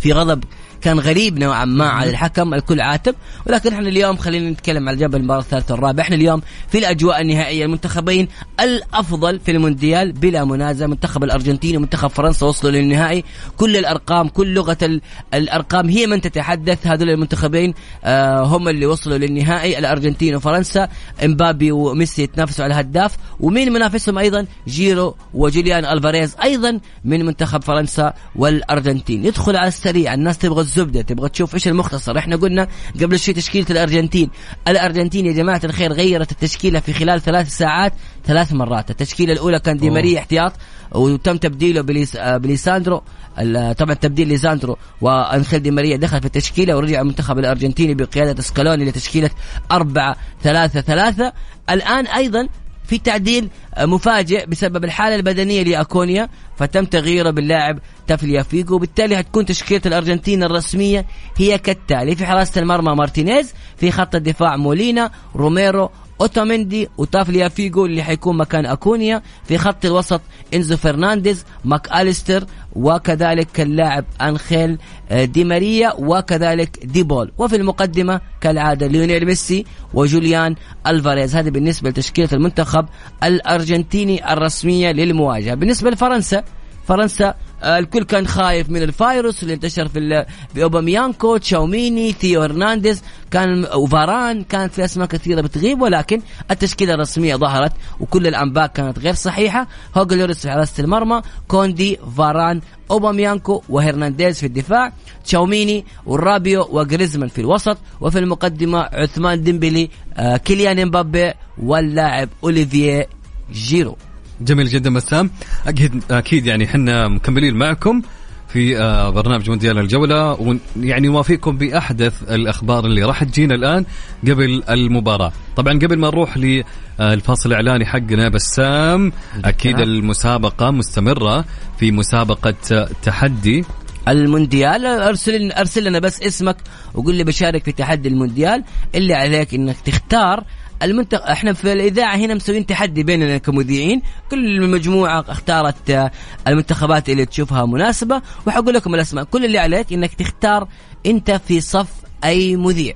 في غضب كان غريب نوعا ما على الحكم الكل عاتب. ولكن إحنا اليوم خلينا نتكلم على جبل المباراة الثالثة والرابعة. إحنا اليوم في الأجواء النهائية المنتخبين الأفضل في المونديال بلا منازع. منتخب الأرجنتين ومنتخب فرنسا وصلوا للنهائي. كل الأرقام كل لغة ال- الأرقام هي من تتحدث. هذول المنتخبين آه هم اللي وصلوا للنهائي الأرجنتين وفرنسا. إمبابي وميسي يتنافسوا على الهداف. ومين منافسهم أيضا؟ جيرو وجوليان ألفاريز أيضا من منتخب فرنسا والأرجنتين. يدخل على السريع. الناس تبغى الزبدة. تبغى تشوف إيش المختصر. إحنا قلنا قبل شوي تشكيلة الأرجنتين. الأرجنتين يا جماعة الخير غيرت التشكيلة في خلال ثلاث ساعات ثلاث مرات. التشكيلة الأولى كان دي. ماريا احتياط وتم تبديله بليس آه، بليساندرو. ال- طبعا تبديل ليساندرو. وأنخيل دي ماريا دخل في التشكيلة ورجع المنتخب الأرجنتيني بقيادة سكالوني لتشكيلة أربعة ثلاثة ثلاثة. الآن أيضا في تعديل مفاجئ بسبب الحالة البدنية لأكونيا فتم تغييره باللاعب تاغليافيكو وبالتالي هتكون تشكيلة الأرجنتين الرسمية هي كالتالي. في حراسة المرمى مارتينيز في خط الدفاع مولينا روميرو اوتوميندي وتاغليافيكو اللي حيكون مكان أكونيا في خط الوسط إنزو فرنانديز ماك أليستر وكذلك اللاعب أنخيل آه، دي ماريا وكذلك دي بول. وفي المقدمة كالعادة ليونيل ميسي وجوليان ألفاريز. هذه بالنسبة لتشكيلة المنتخب الأرجنتيني الرسمية للمواجهة. بالنسبة لفرنسا فرنسا الكل كان خايف من الفيروس اللي انتشر في في أوباميكانو تشواميني ثيو هرنانديز. كان وفاران كانت في أسماء كثيرة بتغيب ولكن التشكيلة الرسمية ظهرت وكل الأنباء كانت غير صحيحة. هوجو لوريس في حراسة المرمى كوندي فاران أوباميكانو وهرنانديز في الدفاع تشواميني والرابيو وجريزمان في الوسط وفي المقدمة عثمان ديمبلي آه كيليان إمبابي واللاعب اوليفيه جيرو. جميل جدا بسام أكيد أكيد يعني إحنا مكملين معكم في آه، برنامج مونديال الجولة ويعني نوافيكم بأحدث الأخبار اللي راح تجينا الآن قبل المباراة. طبعا قبل ما نروح للفاصل الإعلاني حقنا بسام أكيد المسابقة مستمرة في مسابقة تحدي. المونديال أرسل أرسل لنا بس اسمك وقول لي بشارك في تحدي المونديال. اللي عليك إنك تختار المنتخب إحنا في الإذاعة هنا مسوين تحدي بيننا كمذيعين. كل المجموعه اختارت آه، المنتخبات اللي تشوفها مناسبة. وحقول لكم الأسماء كل اللي عليك إنك تختار أنت في صف أي مذيع.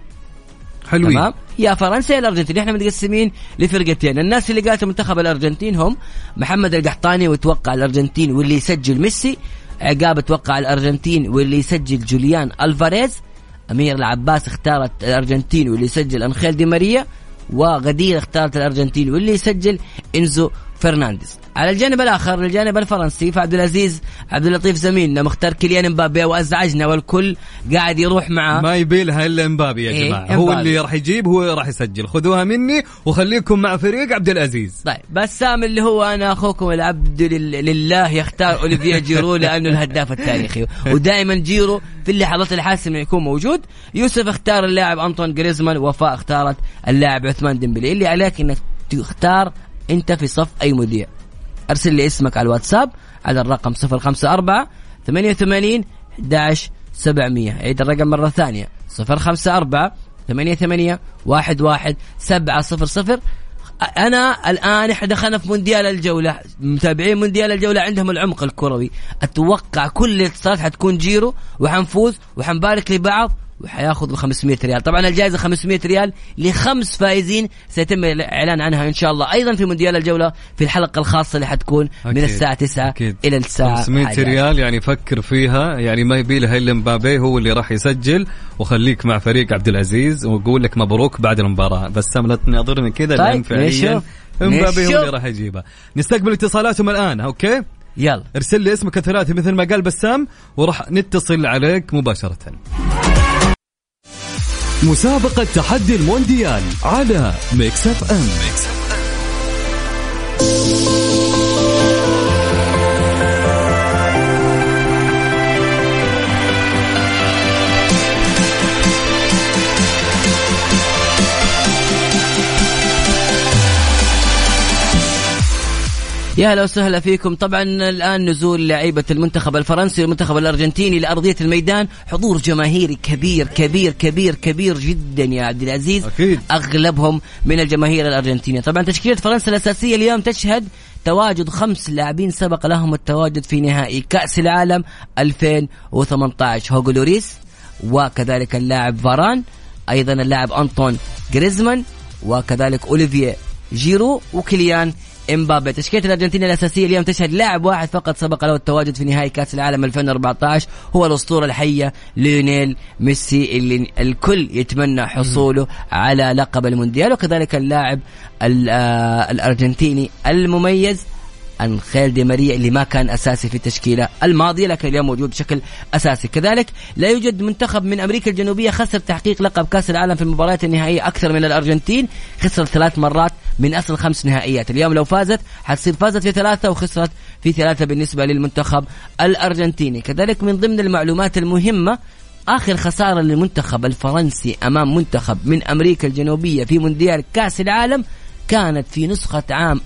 حلوين. تمام؟ يا فرنسا يا الارجنتين إحنا متقسمين لفرقتين. الناس اللي قالت منتخب الأرجنتين هم محمد القحطاني وتوقع الأرجنتين واللي يسجل ميسي. عقاب توقع الأرجنتين واللي يسجل جوليان ألفاريز. أمير العباس اختارت الأرجنتين واللي يسجل أنخيل دي ماريا. وغدير اختارت الأرجنتين واللي يسجل إنزو فرنانديز. على الجانب الآخر الجانب الفرنسي فعبد العزيز عبد اللطيف زميلنا مختار كيليان امبابي وازعجنا والكل قاعد يروح معاه ما يبي لها الا امبابي يا إيه، جماعة. هو. اللي راح يجيب هو راح يسجل. خذوها مني وخليكم مع فريق عبد العزيز. طيب بسام اللي هو أنا أخوكم العبد لل- لله يختار أوليفييه جيرو لأنه الهداف التاريخي. ودائما جيرو في اللحظات الحاسمة يكون موجود. يوسف اختار اللاعب أنطون جريزمان وفاء اختارت اللاعب عثمان ديمبلي. اللي عليك إنك تختار انت في صف أي مذيع. أرسل لي اسمك على الواتساب على الرقم 054 88 11 700 عيد الرقم مرة ثانية. 054 88 11 700 أنا الآن إحنا دخلنا في مونديال الجولة متابعين مونديال الجولة عندهم العمق الكروي. أتوقع كل الاتصالات حتكون جيرو وحنفوز وحنبارك لبعض وحياخذ ال 500 ريال. طبعا الجائزة 500 ريال لخمس فائزين سيتم الإعلان عنها إن شاء الله. أيضا في مونديال الجولة في الحلقة الخاصة اللي حتكون من أكيد. الساعة 9 أكيد. إلى الساعة 500 11. ريال يعني فكر فيها. يعني ما يبي لها إلا مبابي هو اللي راح يسجل. وخليك مع فريق عبد العزيز. وأقول لك مبروك بعد المباراة. بس سام لا تناظرني كذا طيب، لأن فعليا. مبابي هو. اللي راح يجيبها نستقبل اتصالاتهم الآن okay؟ يلا. ارسل لي اسمك الثلاثي مثل ما قال بسام وراح نتصل عليك مباشرة. مسابقة تحدي المونديال على Mix FM. يا هلا وسهلا فيكم. طبعا الآن نزول لعيبة المنتخب الفرنسي والمنتخب الأرجنتيني لأرضية الميدان. حضور جماهيري كبير كبير كبير كبير جدا يا عبد العزيز. أكيد. أغلبهم من الجماهير الأرجنتينية. طبعا تشكيلة فرنسا الأساسية اليوم تشهد تواجد خمس لاعبين سبق لهم التواجد في نهائي كأس العالم 2018 هوجو لوريس وكذلك اللاعب فاران أيضا اللاعب أنطون جريزمان وكذلك اوليفيه جيرو وكليان إمبابي. تشكيلة الارجنتين الأساسية اليوم تشهد لاعب واحد فقط سبق له التواجد في نهائي كأس العالم 2014 هو الأسطورة الحية ليونيل ميسي اللي الكل يتمنى حصوله على لقب المونديال وكذلك اللاعب ال- آه، المميز انخيل دي ماريا اللي ما كان أساسي في التشكيلة. الماضية لكن اليوم موجود بشكل أساسي. كذلك لا يوجد منتخب من أمريكا الجنوبية خسر تحقيق لقب كأس العالم في المباريات النهائية أكثر من الأرجنتين. خسر ثلاث مرات من أصل خمس نهائيات. اليوم لو فازت حتصير فازت في ثلاثة وخسرت في ثلاثة بالنسبة للمنتخب الأرجنتيني. كذلك من ضمن المعلومات المهمة آخر خسارة للمنتخب الفرنسي أمام منتخب من أمريكا الجنوبية في مونديال كأس العالم كانت في نسخة عام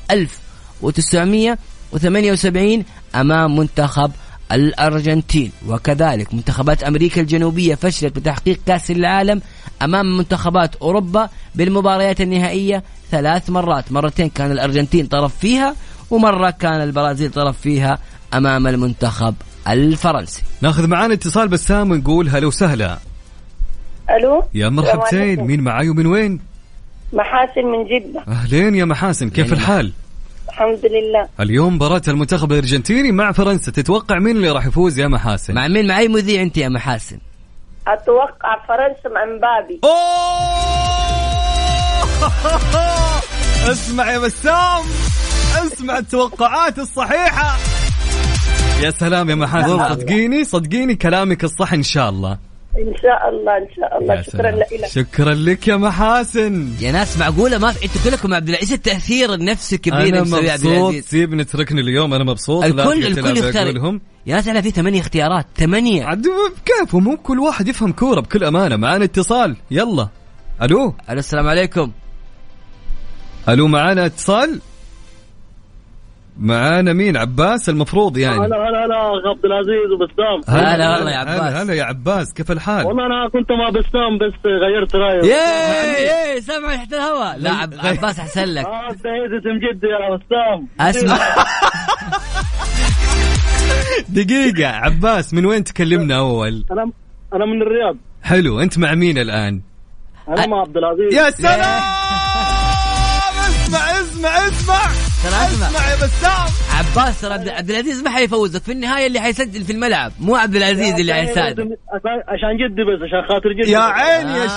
1978 أمام منتخب الأرجنتين. وكذلك منتخبات أمريكا الجنوبية فشلت بتحقيق كأس العالم أمام منتخبات أوروبا بالمباريات النهائية ثلاث مرات. مرتين كان الأرجنتين طرف فيها ومرة كان البرازيل طرف فيها أمام المنتخب الفرنسي. ناخذ معانا اتصال بسام ونقول هلا وسهلا. ألو؟ يا مرحبتين. مين معاي ومن وين؟ محاسن من جدة. أهلين يا محاسن. كيف الحال؟ الحمد لله. اليوم مباراة المنتخب الأرجنتيني مع فرنسا تتوقع مين اللي راح يفوز يا محاسن مع مين؟ مع أي مذيع أنت يا محاسن أتوقع فرنسا مع مبابي. اسمع يا بسام اسمع التوقعات الصحيحة. يا سلام يا محاسن صدقيني صدقيني كلامك الصح إن شاء الله. إن شاء الله إن شاء الله. شكرا. لك. شكرا لك يا محاسن. يا ناس معقولة؟ ما في... أنتوا كلكم عبد العزيز. التاثير النفسي الكبير أنا مبسوط. العزيز. سيب نتركني اليوم. أنا مبسوط. الكل الكل يختار. يا ناس أنا في ثمانية اختيارات. ثمانية. عاد كيف؟ مو كل واحد يفهم كورة بكل أمانة. معانا اتصال. يلا. ألو؟ ألو السلام عليكم. ألو معانا اتصال؟ معانا مين؟ عباس المفروض يعني. هلا هلا هلا عبد العزيز وبسام. هلا والله يا عباس. هلا هلا يا عباس كيف الحال؟ والله أنا كنت مع بسام بس غيرت رايي ياي! سمع تحت الهواء لا عب... عباس أحسن لك. آه اسم جدي يا بسام. أسمع. دقيقة عباس من وين تكلمنا أول؟ أنا أنا من الرياض. حلو أنت مع مين الآن؟ أنا مع عبد العزيز. يا سلام! اسمع اسمع اسمع! ترى أسمع اسمع يا بسام. عباس ترى عبد العزيز ما حيفوزك في النهاية اللي حيسجل في الملعب مو عبد العزيز اللي حيساعدك عشان- عشان جدي بس عشان خاطر جدي يا عيني يا آه.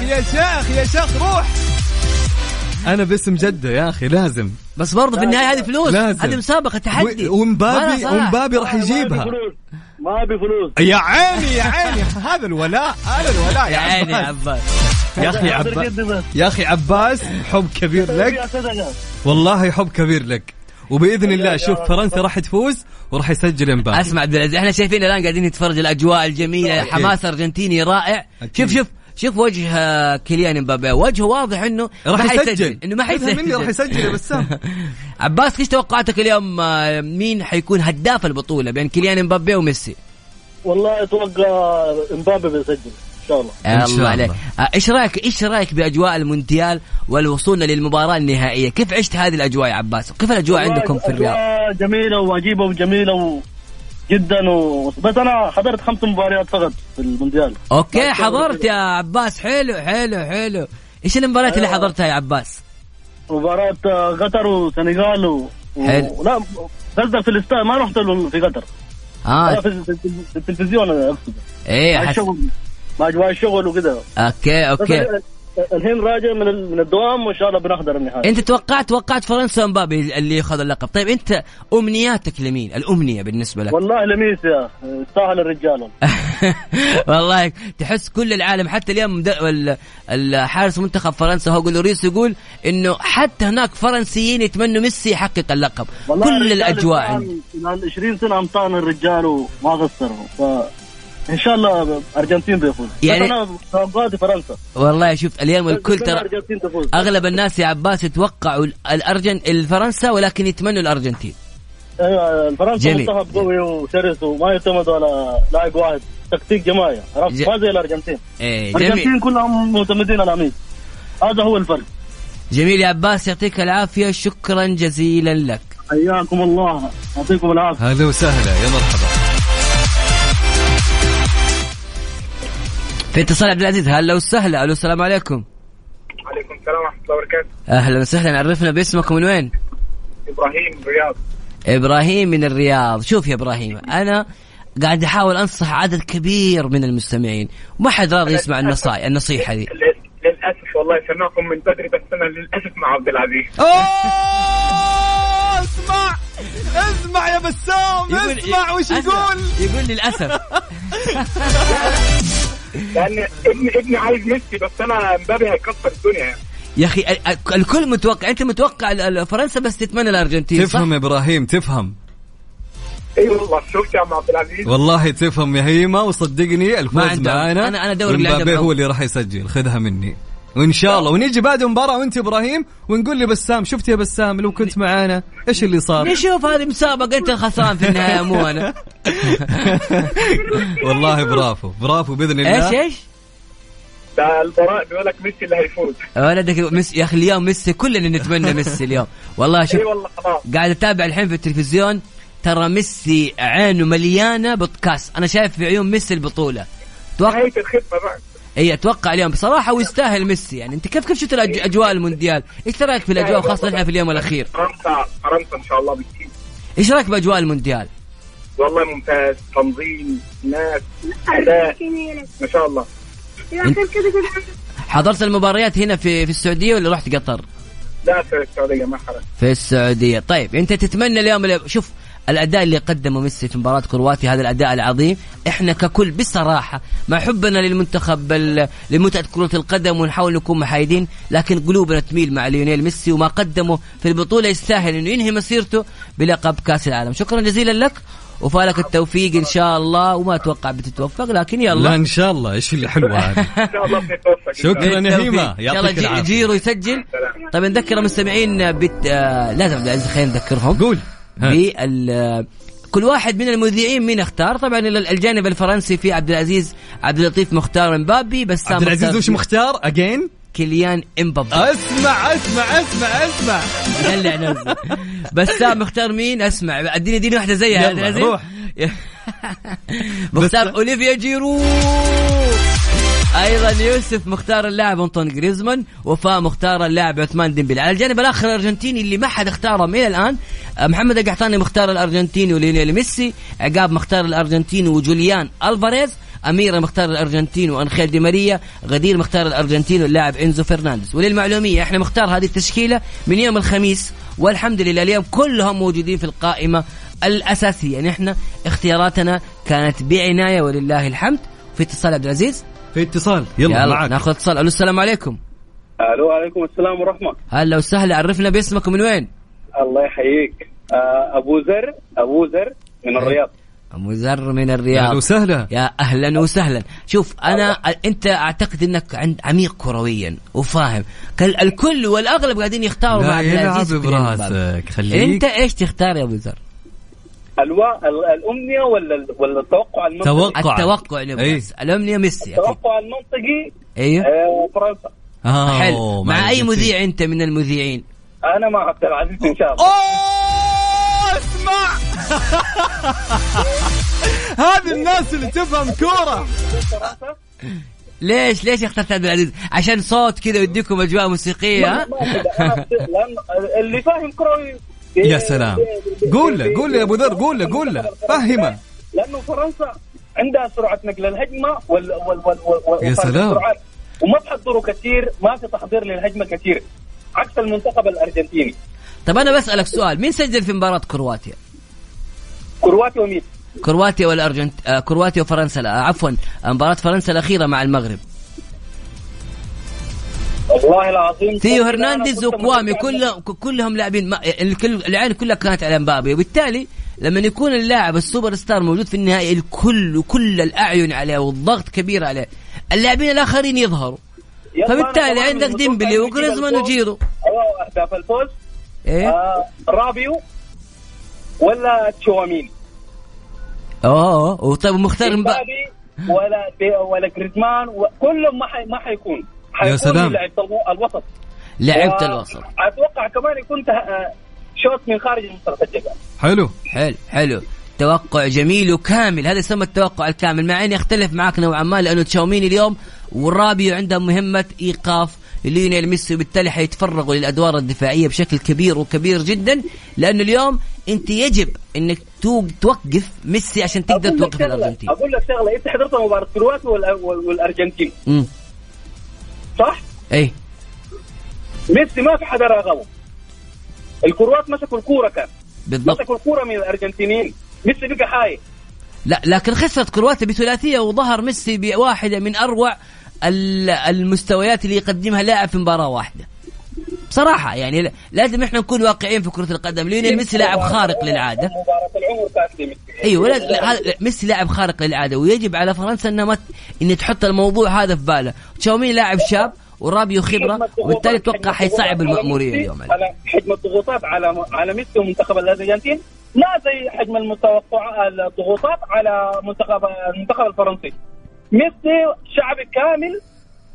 شيخ يا شيخ يا شيخ روح. أنا باسم جدة يا أخي لازم. بس برضه في النهاية هذه فلوس لازم. هذه مسابقة تحدي. ومبابي. ومبابي راح يجيبها. ما أبي فلوس. يا عيني يا عيني. هذا الولاء هذا الولاء يا عيني يا عباس. يا أخي عباس. يا أخي عباس حب كبير لك. والله حب كبير لك. وبإذن الله شوف فرنسا راح تفوز وراح يسجل امبابي أسمع عبد العزيز إحنا شايفين الآن قاعدين نتفرج الأجواء الجميلة. حماس أرجنتيني رائع. شوف شوف. شوف وجه كيليان امبابي وجهه واضح إنه راح ما يسجل. حيسجل إنه ما حيسجل. مني راح يسجل يا بسام. عباس إيش توقعاتك اليوم؟ آه، مين حيكون هداف البطولة بين كيليان امبابي وميسي؟ والله أتوقع امبابي بيسجل إن شاء الله. إن شاء الله الله. عليك آه، إيش رايك إيش رأيك بأجواء المونديال والوصول للمباراة النهائية؟ كيف عشت هذه الأجواء يا عباس؟ كيف الأجواء عندكم في الرياض؟ جميلة وعجيبة وجميلة و... جدا و... بس أنا حضرت خمس مباريات فقط في المونديال. okay حضرت يا عباس. حلو حلو حلو. إيش المباريات اللي أيوة. حضرتها يا عباس؟ مباراة آه، قطر وسنغال و... حلو. لا قصدك في الاستاد ما رحت في قطر. آه. في, التلفزيون أقصد. إيه حس... مع اجواء الشغل وكده. okay okay. الحين راجع من من الدوام وإن شاء الله بنحضر النهائي. أنت توقعت توقعت فرنسا ومبابي اللي ياخذ اللقب. طيب أنت أمنياتك لمين؟ الأمنية بالنسبة لك. والله لميس يا سهل الرجال. والله تحس كل العالم حتى اليوم الحارس منتخب فرنسا هو لوريس يقول إنه حتى هناك فرنسيين يتمنوا ميسي يحقق اللقب. كل الأجواء امتحان- عندي. خلال 20 سنة امتحان الرجال وما قصروا ف إن شاء الله أرجنتين بيفوز. يعني- بس أنا توقعاتي فرنسا. والله شوف اليوم الكل ترى أغلب الناس يا عباس يتوقعوا الارجن الفرنسا ولكن يتمنوا الأرجنتين. أيوه الفرنسا جميل. منتخب قوي وشرس وما يعتمد على لاعب واحد. تكتيك جماعي. عرفت؟ ج- ما زي الأرجنتين. إيه الأرجنتين جميل كلهم معتمدين على مين هذا هو الفرق. جميل يا عباس يعطيك العافية. شكرا جزيلا لك. حياكم الله. يعطيكم العافية. هلا وسهلا. يا مرحبا. في اتصال عبد العزيز. هلا وسهلا. ألو السلام عليكم. عليكم السلام ورحمة الله وبركاته. أهلا وسهلا. عرفنا باسمك ومن وين؟ إبراهيم رياض إبراهيم من الرياض. شوف يا إبراهيم أنا قاعد أحاول أنصح عدد كبير من المستمعين. وما حد راضي يسمع النصائح النصيحة دي. لل- للأسف والله سمعكم من بدري بس أنا للأسف مع عبد العزيز. اسمع اسمع يا بسام اسمع وش. يقول؟ يقول للأسف. لأن ابني ابني عايز ميسي بس أنا مبابي هيكسر الدنيا يعني. يا أخي ال- ال- الكل متوقع أنت متوقع فرنسا بس تتمنى الأرجنتين صح؟ تفهم يا إبراهيم تفهم. إي والله شفت يا عم عبد العزيز؟ والله تفهم يا هيما وصدقني الفوز معانا. أنا- أنا أدور اللي عنده ومبابي بحب. هو اللي راح يسجل خذها مني. وإن شاء الله. ونيجي بعد المباراه وأنت إبراهيم ونقول لي بسام شفت يا بسام لو كنت معانا إيش اللي صار؟ نشوف هذه مسابقة أنت الخسران في النهاية مو أنا. والله برافو برافو بإذن الله. إيش إيش؟ ده البراء بيقول لك ميسي اللي هيفوز. ولدك ميسي يا أخي اليوم ميسي كلنا نتمنى ميسي اليوم. والله شوف اي والله خلاص قاعد أتابع الحين في التلفزيون ترى ميسي عينه مليانة بودكاست. أنا شايف في عيون ميسي البطولة. توقع نهاية الخدمة بقى اي أتوقع اليوم بصراحة ويستاهل ميسي يعني أنت كيف كيف شفت أجواء المونديال؟ إيش رأيك في الأجواء خاصه إحنا في اليوم الأخير؟ فرنسا فرنسا إن شاء الله بكثير إيش رأيك بأجواء المونديال؟ والله ممتاز تنظيم ناس أداء ما شاء الله حضرت المباريات هنا في في السعودية ولا رحت قطر؟ لا في السعودية ما حرج في السعودية طيب أنت تتمنى اليوم شوف الأداء اللي قدمه ميسي في مباراة كرواتيا هذا الأداء العظيم. إحنا ككل بصراحة مع حبنا للمنتخب لمتعة كرة القدم ونحاول نكون محايدين لكن قلوبنا تميل مع ليونيل ميسي وما قدمه في البطولة يستاهل إنه ينهي مسيرته بلقب كأس العالم. شكرا جزيلا لك وفالك التوفيق إن شاء الله وما أتوقع بتتوفق لكن يلا. لا إن شاء الله. إيش اللي حلوة هذه؟ إن شاء الله بنتوفق شكرا يا هيما. يعطيك العافية. جيرو يسجل. طيب نذكر المستمعين بت... آه لازم عبد العزيز خلينا نذكرهم. قول. بال كل واحد من المذيعين مين اختار؟ طبعا ال- الجانب الفرنسي في عبد العزيز عبد اللطيف مختار مبابي بس عبد العزيز وش مختار؟ اجين كيليان إمبابي. أسمع أسمع أسمع أسمع. دلع نفسك بسام مختار مين؟ أسمع. أديني أديني واحدة زيها يلا،. روح. مختار أوليفييه جيرو. أيضا يوسف مختار اللاعب أنطون جريزمان وفاء مختار اللاعب عثمان ديمبلي على الجانب الآخر الأرجنتيني اللي ما حد اختاره إلى الآن آه، محمد القحطاني مختار الأرجنتيني وليونيل ميسي عقاب مختار الأرجنتيني وجوليان ألفاريز أميرة مختار الأرجنتين وأنخيل دي ماريا غدير مختار الأرجنتين واللاعب إنزو فرنانديز. وللمعلومية إحنا مختار هذه التشكيلة من يوم الخميس والحمد لله اليوم كلهم موجودين في القائمة الأساسية. نحن اختياراتنا كانت بعناية ولله الحمد. في اتصال عبد العزيز في اتصال. يلا, معك ناخذ اتصال. ألو السلام عليكم. ألو عليكم السلام ورحمة. هلا وسهلا. عرفنا باسمك ومن وين؟ الله يحييك. آه، أبو زر أبو زر من الرياض. أبو زر من الرياض. أهلا وسهلا. يا أهلا وسهلا. شوف أنا أنت أعتقد إنك عند عميق كرويا وفاهم. كل الكل والأغلب قاعدين يختاروا لا مع عبد يلعب براسك،. خليك. أنت إيش تختار يا أبو زر؟ الوا ال- الأمنية ولا ولا التوقع المنطقي؟ التوقع نبغى بس. الأمنية ميسي التوقع المنطقي أيوه آه، فرنسا آه حلو مع أي مذيع أنت من المذيعين؟ أنا مع عبد العزيز إن شاء الله اسمع هذه الناس اللي تفهم كورة ليش ليش اخترت عبد العزيز؟ عشان صوت كذا يديكم أجواء موسيقية ها؟ اللي فاهم كروي يا سلام قول له قول له يا ابو ذر قول له قول له فهمه لأنه فرنسا عندها سرعه نقل الهجمه وال وال وال وال يا سلام. وما تحضروا كثير ما في تحضير للهجمه كثير عكس المنتخب الارجنتيني طب أنا بسالك سؤال مين سجل في مباراه كرواتيا؟ كرواتيا ومين؟ كرواتيا والارجنت آه كرواتيا وفرنسا عفوا مباراه فرنسا الاخيره مع المغرب والله العظيم ثيو هرنانديز وكوامي كلهم كلهم لاعبين ما الكل العين كلها كانت على مبابي. وبالتالي لما يكون اللاعب السوبر ستار موجود في النهائي الكل وكل الأعين عليه والضغط كبير عليه اللاعبين الآخرين يظهروا. فبالتالي عندك ديمبلي وجريزمان وجيرو. أيوة أهداف الفوز. إيه؟ آه رابيو ولا تشواميني أوه وطيب مختار مبابي ولا ولا جريزمان كلهم ما ما حيكون. حيكون سلام. الو- الوسط. لعيبه و- الوسط. أتوقع كمان يكون آه، شوت من خارج منطقة الجزاء حلو. حلو حلو. توقع جميل وكامل. هذا يسمى التوقع الكامل. مع إني أختلف معك نوعا ما لأنه تشواميني اليوم والرابيو عندهم مهمة إيقاف ليونيل ميسي وبالتالي حيتفرغوا للأدوار الدفاعية بشكل كبير وكبير جدا. لأنه اليوم أنت يجب إنك تو- توقف ميسي عشان تقدر توقف الأرجنتين. أقول لك شغلة. أنت حضرت مباراة كرواتيا والأرجنتين. امم صح؟ اي ميسي ما في حدا راقبه الكروات مسكوا الكورة كان. بالضبط. مسكوا الكورة من الأرجنتينيين. ميسي بقى خايف لا لكن خسرت كرواتيا بثلاثية وظهر ميسي بواحدة من أروع ال- المستويات اللي يقدمها لاعب في مباراة واحدة. بصراحة يعني لازم إحنا نكون واقعيين في كرة القدم ليونيل ميسي لاعب خارق للعادة. أيوه لا لا هذا- لا، ميسي لاعب خارق للعادة ويجب على فرنسا إنها ما ت- إن تحط الموضوع هذا في بالها تشاوميني لاعب شاب ورابيو خبرة وبالتالي أتوقع حيصعب المأمورية اليوم. على حجم الضغوطات على على ميسي ومنتخب الأرجنتين ما زي حجم المتوقع الضغوطات على منتخب المنتخب الفرنسي. ميسي شعب كامل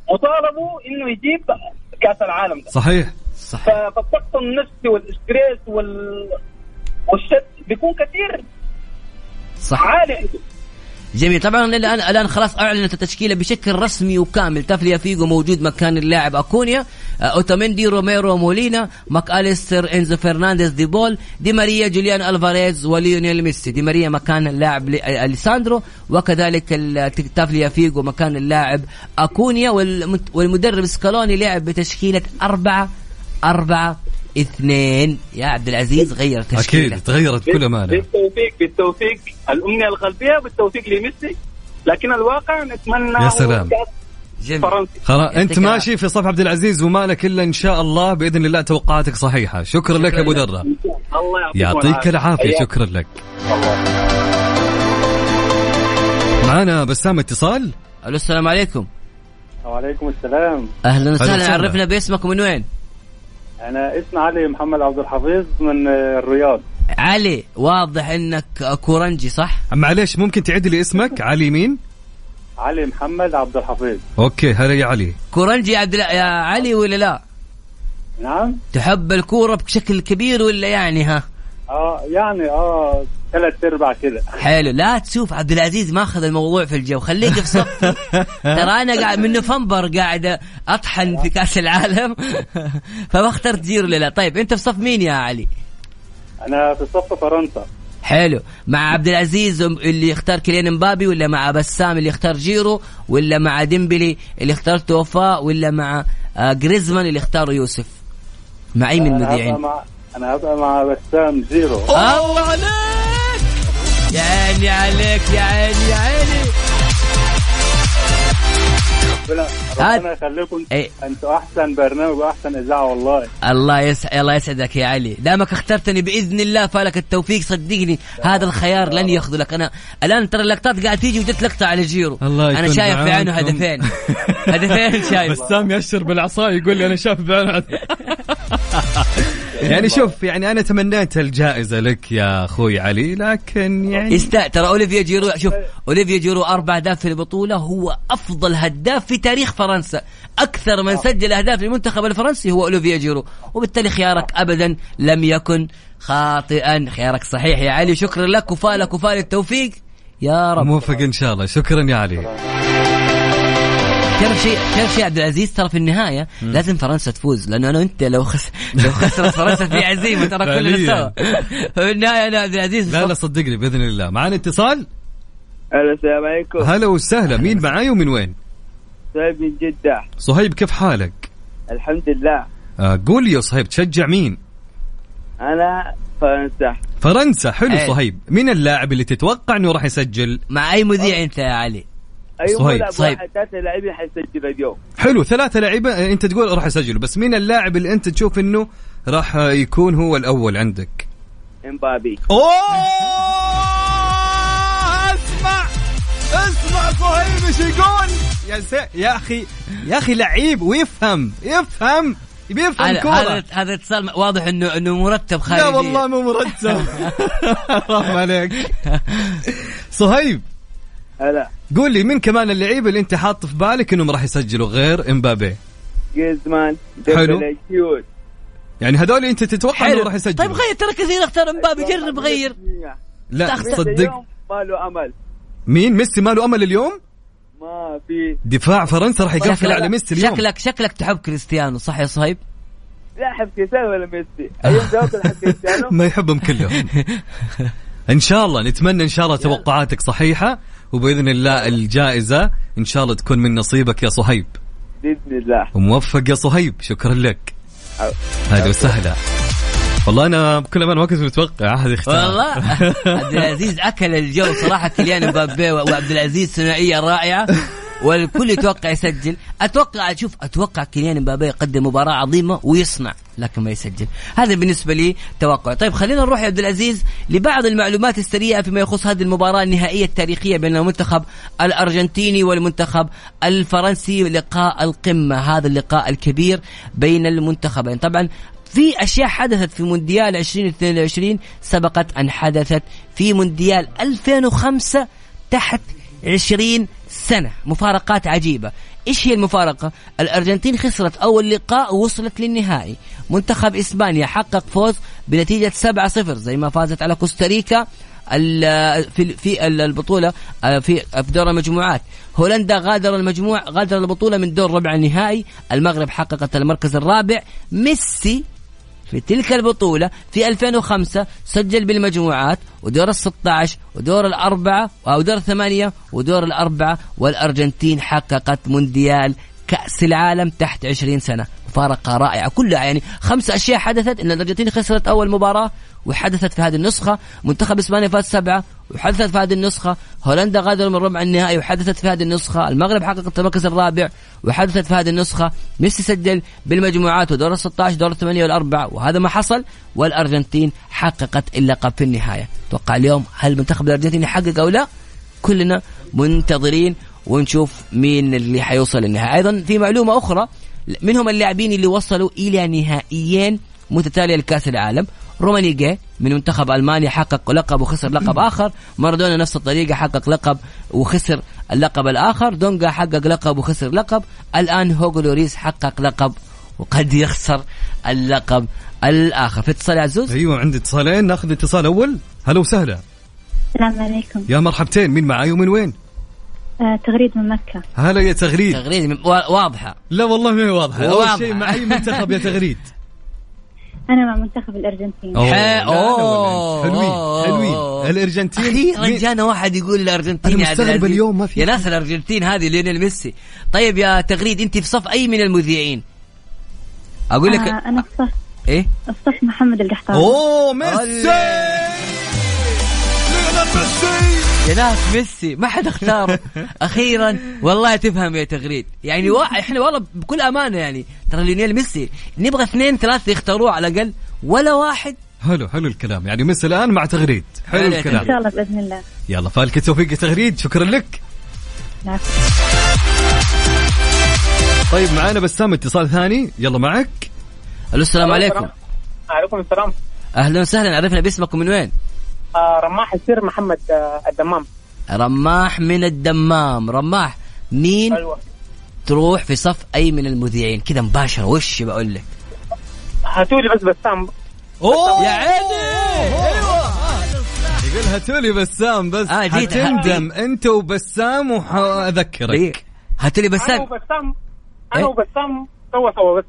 وطالبوا إنه يجيب كأس العالم ده. صحيح. صح فالضغط النفسي وال stress وال والشد بيكون كثير. صح. عالي. عنده جميل. طبعا الان الآن خلاص أعلنت التشكيلة بشكل رسمي وكامل. تاليافيكو موجود مكان اللاعب أكونيا آه، اوتاميندي روميرو مولينا ماك اليستر إنزو فرنانديز دي بول دي ماريا جوليان ألفاريز وليونيل ميسي. دي ماريا مكان اللاعب آه، أليساندرو وكذلك تافليا فيجو مكان اللاعب أكونيا. والمدرب سكالوني لعب بتشكيلة أربعة أربعة اثنين. يا عبد العزيز غير تشكيلة. أكيد تغيرت بكل امانه بالتوفيق بالتوفيق. الأمنية القلبيه بالتوفيق لميسي. لكن الواقع نتمنى يا سلام. خلاص أنت ماشي في صف عبد العزيز وما لك إلا إن شاء الله بإذن الله توقعاتك صحيحة. شكرا لك أبو دره الله يعطيكم يعطيك العافية. شكرا لك. معنا بسام اتصال؟ ألو السلام عليكم. وعليكم السلام. أهلا وسهلا. عرفنا باسمك ومن وين؟ أنا اسمي علي محمد عبد الحفيظ من آه، الرياض. علي واضح إنك كورنجي صح؟ معليش ممكن تعيد لي اسمك؟ علي مين؟ علي محمد عبد الحفيظ. okay هلا يا علي. كورنجي يا عبد يا علي ولا لا؟ نعم. تحب الكورة بشكل كبير ولا يعني ها؟ آه يعني آه ثلاث أرباع كده حلو. لا تشوف عبد العزيز ماخذ الموضوع في الجو. خليك في صفي. ترى أنا قاعد من نوفمبر قاعد أطحن في كأس العالم. فما اخترت جيرو ولا لا. طيب أنت في صف مين يا علي؟ أنا في صف فرنسا. حلو. مع عبد العزيز اللي اختار كيليان مبابي ولا مع بسام اللي اختار جيرو ولا مع ديمبلي اللي اخترته وفاء ولا مع آه، جريزمان اللي اختاره يوسف؟ مع أي من أنا هبقى المذيعين مع أنا هبقى مع بسام جيرو الله عليك! يا عيني عليك يا عيني يا عيني. ربنا ربنا يخليكم أنتوا أحسن برنامج وأحسن إذاعة والله. الله يسعد الله يسعدك يا علي. دامك اخترتني بإذن الله فلك التوفيق صدقني هذا الخيار لن يخذلك. أنا الآن ترى اللقطات قاعد تيجي وجت لقطة على جيرو. الله أنا شايف في عينه بعونكم. هدفين. هدفين شايف. بسام يأشر بالعصا يقول لي أنا شايف بعينه. يعني شوف يعني أنا تمنيت الجائزة لك يا أخوي علي لكن يعني يست ترى أوليفييه جيرو شوف أوليفييه جيرو أربع أهداف في البطولة هو أفضل هداف في تاريخ فرنسا. أكثر من سجل أهداف للمنتخب الفرنسي هو أوليفييه جيرو. وبالتالي خيارك ابدا لم يكن خاطئا. خيارك صحيح يا علي. شكرا لك وفالك وفال التوفيق يا رب. موفق إن شاء الله. شكرا يا علي. تعرف شيء تعرف شيء عبد العزيز ترى في النهاية مم. لازم فرنسا تفوز لأنه أنا وأنت لو خس... لو خسرت فرنسا في عزيمة ترى كلنا. سوا. ففي النهاية أنا عبد العزيز لا لا صدقني بإذن الله. معنا اتصال؟ هلا السلام عليكم. هلا وسهلا. مين معاي ومن وين؟ صهيب من جدة. صهيب كيف حالك؟ الحمد لله. آه قول لي يا صهيب تشجع مين؟ أنا فرنسا. فرنسا حلو حلو. صهيب. مين اللاعب اللي تتوقع إنه راح يسجل؟ مع أي مذيع أنت يا علي؟ أي صهيب. ملعب صهيب. واحد ثلاثة لاعبين حيسجل اليوم. حلو ثلاثة لعيبة آه، أنت تقول راح يسجلوا بس مين اللاعب اللي أنت تشوف إنه راح يكون هو الأول عندك؟ إمبابي. أوه! اسمع اسمع صهيب إيش يقول؟ يا س... يا أخي يا أخي لعيب ويفهم يفهم بيفهم هذا كورة. هذا هذا اتصال واضح انه إنه مرتب خارجي لا والله مو مرتب. حرام عليك. صهيب هلا. قول لي مين كمان اللعيبه اللي انت حاط في بالك إنهم راح يسجلوا غير إمبابي؟ جيزمان حلو. كيوت يعني هذول انت تتوقع انه راح يسجلوا؟ طيب غير ترى كثير أختار مبابي جرب غير. لا ميسي صدق. اليوم ما له أمل. مين؟ ميسي ما له أمل اليوم؟ ما في. دفاع فرنسا راح يقفل على ميسي اليوم. شكلك شكلك تحب كريستيانو صح يا صهيب؟ لا أحب كريستيانو ولا ميسي؟ جاوبت كريستيانو. ما يحبهم كلهم. إن شاء الله نتمنى إن شاء الله توقعاتك صحيحة. وبإذن الله الجائزة إن شاء الله تكون من نصيبك يا صهيب. بإذن الله. وموفق يا صهيب. شكرا لك. هذا وسهلا والله أنا بكل أمان ما كنت متوقع احد يختار والله. عبد العزيز أكل الجو صراحة كيليان مبابي وعبد العزيز ثنائية رائعة. والكل يتوقع يسجل. أتوقع شوف أتوقع كيليان مبابي يقدم مباراة عظيمة ويصنع لكن ما يسجل. هذا بالنسبة لي توقع. طيب خلينا نروح يا عبد العزيز لبعض المعلومات السريعة فيما يخص هذه المباراة النهائية التاريخية بين المنتخب الأرجنتيني والمنتخب الفرنسي لقاء القمة هذا اللقاء الكبير بين المنتخبين. طبعا في أشياء حدثت في مونديال 2022 سبقت أن حدثت في مونديال 2005 تحت 20 سنة. مفارقات عجيبة. إيش هي المفارقة؟ الأرجنتين خسرت أول لقاء ووصلت للنهائي. منتخب إسبانيا حقق فوز بنتيجة 7-0 زي ما فازت على كوستاريكا في في ال- البطولة آه، في في دور المجموعات. هولندا غادر المجموع غادر البطولة من دور ربع النهائي. المغرب حققت المركز الرابع. ميسي في تلك البطولة في 2005 سجل بالمجموعات ودور ال 16 ودور الأربعة أو دور الثمانية ودور الأربعة والأرجنتين حققت مونديال كأس العالم تحت 20 سنة. مفارقة رائعة. كلها يعني خمس أشياء حدثت أن الأرجنتين خسرت أول مباراة وحدثت في هذه النسخة. منتخب إسبانيا فاز سبعة وحدثت في هذه النسخة هولندا غادروا من ربع النهائي وحدثت في هذه النسخة المغرب حققت المركز الرابع وحدثت في هذه النسخة ميسي سجل بالمجموعات ودور ال 16 دور الثمانية والأربعة وهذا ما حصل والأرجنتين حققت اللقب في النهاية. توقع اليوم هل المنتخب الأرجنتيني يحقق أو لا؟ كلنا منتظرين ونشوف مين اللي حيوصل للنهاية أيضا في معلومة أخرى منهم اللاعبين اللي وصلوا إلى نهائيين متتالية لكأس العالم رومانيجي من منتخب ألمانيا حقق لقب وخسر لقب آخر. مارادونا نفس الطريقة حقق لقب وخسر اللقب الآخر. دونجا حقق لقب وخسر لقب. الآن هوجو لوريس حقق لقب وقد يخسر اللقب الآخر. في اتصال يا عزوز؟ أيوه عندي اتصالين. ناخذ اتصال أول. هلا وسهلا. السلام عليكم. يا مرحبتين. مين معاي ومن وين؟ آه تغريد من مكة. هلا يا تغريد. تغريد من- وا- واضحة. لا والله ما هي واضحة. أول واضحة. شيء مع اي منتخب يا تغريد. أنا مع منتخب أوه. والله. حلوين. حلوين. الأرجنتين أخيرا جانا واحد يقول الأرجنتين أنا يا عبد مستغرب. اليوم ما في يا ناس الأرجنتين هذه ليونيل ميسي. طيب يا تغريد أنت في صف أي من المذيعين؟ أقول لك آه أنا في صف إيه؟ في صف محمد القحطاني أوه ميسي! يا ناس ميسي ما حد اختاره. أخيرا والله تفهم يا تغريد. يعني وا... إحنا والله بكل أمانة يعني ترى ليونيل ميسي نبغى اثنين ثلاثة يختاروه على الأقل ولا واحد. حلو حلو الكلام. يعني ميسي الآن مع تغريد. حلو الكلام. شاء الله بإذن الله. يلا فالك التوفيق يا تغريد. شكرا لك. العفو. طيب معانا بسام اتصال ثاني. يلا معك. ألو السلام عليكم. عليكم السلام. أهلا وسهلا. عرفنا باسمك ومن وين؟ آه رماح السير محمد آه الدمام. رماح من الدمام. رماح مين أيوه. تروح في صف أي من المذيعين؟ كذا مباشرة وش بقول لك؟ هاتوا لي بس بسام. أوه! يا عيني! أيوه. يقول هاتولي بسام بس. آه، جيت- حتندم أنت وبسام وحاذكرك هات لي أنا بسام. وبسام أنا إيه؟ وبسام سوا سوا بس.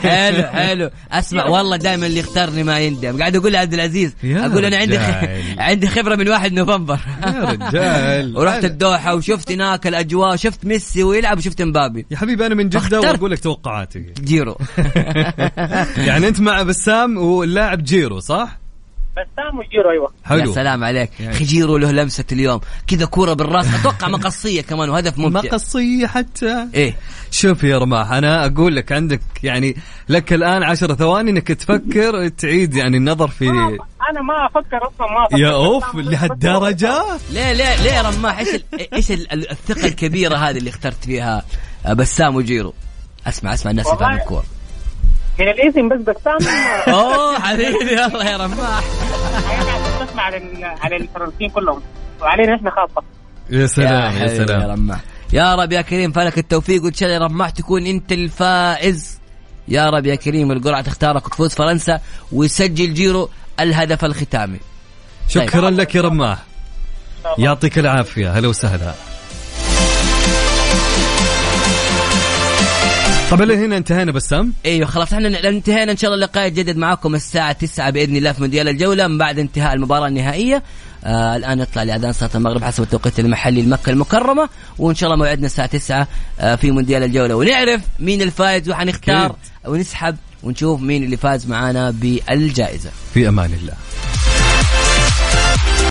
حلو حلو. أسمع والله دائما اللي يختارني ما يندم. قاعد أقول لعبد العزيز يا أقول أنا عندي. عندي خبرة من واحد نوفمبر. يا رجال. ورحت الدوحة وشفت هناك الأجواء شفت ميسي ويلعب وشفت مبابي. يا حبيبي أنا من جدة. وأقول لك توقعاتي. جيرو. يعني أنت مع بسام واللاعب جيرو صح؟ بسام وجيرو أيوه. حلو. يا سلام عليك. يعني. جيرو له لمسة اليوم. كذا كورة بالراس. أتوقع مقصية كمان وهدف ممتع. مقصية حتى. إيه. شوف يا رماح أنا أقول لك عندك يعني لك الآن عشر ثواني إنك تفكر تعيد يعني النظر في أنا ما أفكر أصلا ما أفكر. يا أوف لهالدرجة؟ ليه ليه ليه يا رماح إيش ال- إيش ال- ال- الثقة الكبيرة هذه اللي اخترت فيها بسام وجيرو؟ أسمع أسمع الناس. يفهموا الكوره من الاسم بس بسام أوه حبيبي يلا يا رماح. تسمع على على الفرنسيين كلهم. وعلينا إحنا خاصة. يا سلام يا يا سلام. رماح. يا رب يا كريم فلك التوفيق وإن شاء الله يا رماح تكون أنت الفائز. يا رب يا كريم القرعة تختارك وتفوز فرنسا ويسجل جيرو الهدف الختامي. شكرا لك يا رماح. يعطيك العافية. هلا وسهلا. طبعا لهنا انتهينا بسام؟ أيوه خلاص إحنا انتهينا إن شاء الله اللقاء يتجدد معكم الساعة 9 بإذن الله في مونديال الجولة. من بعد انتهاء المباراة النهائية آه الآن نطلع لأذان صلاة المغرب حسب التوقيت المحلي لمكة المكرمة وإن شاء الله موعدنا الساعة 9 آه في مونديال الجولة. ونعرف مين الفائز وحنختار. ونسحب ونشوف مين اللي فاز معانا بالجائزة. في أمان الله.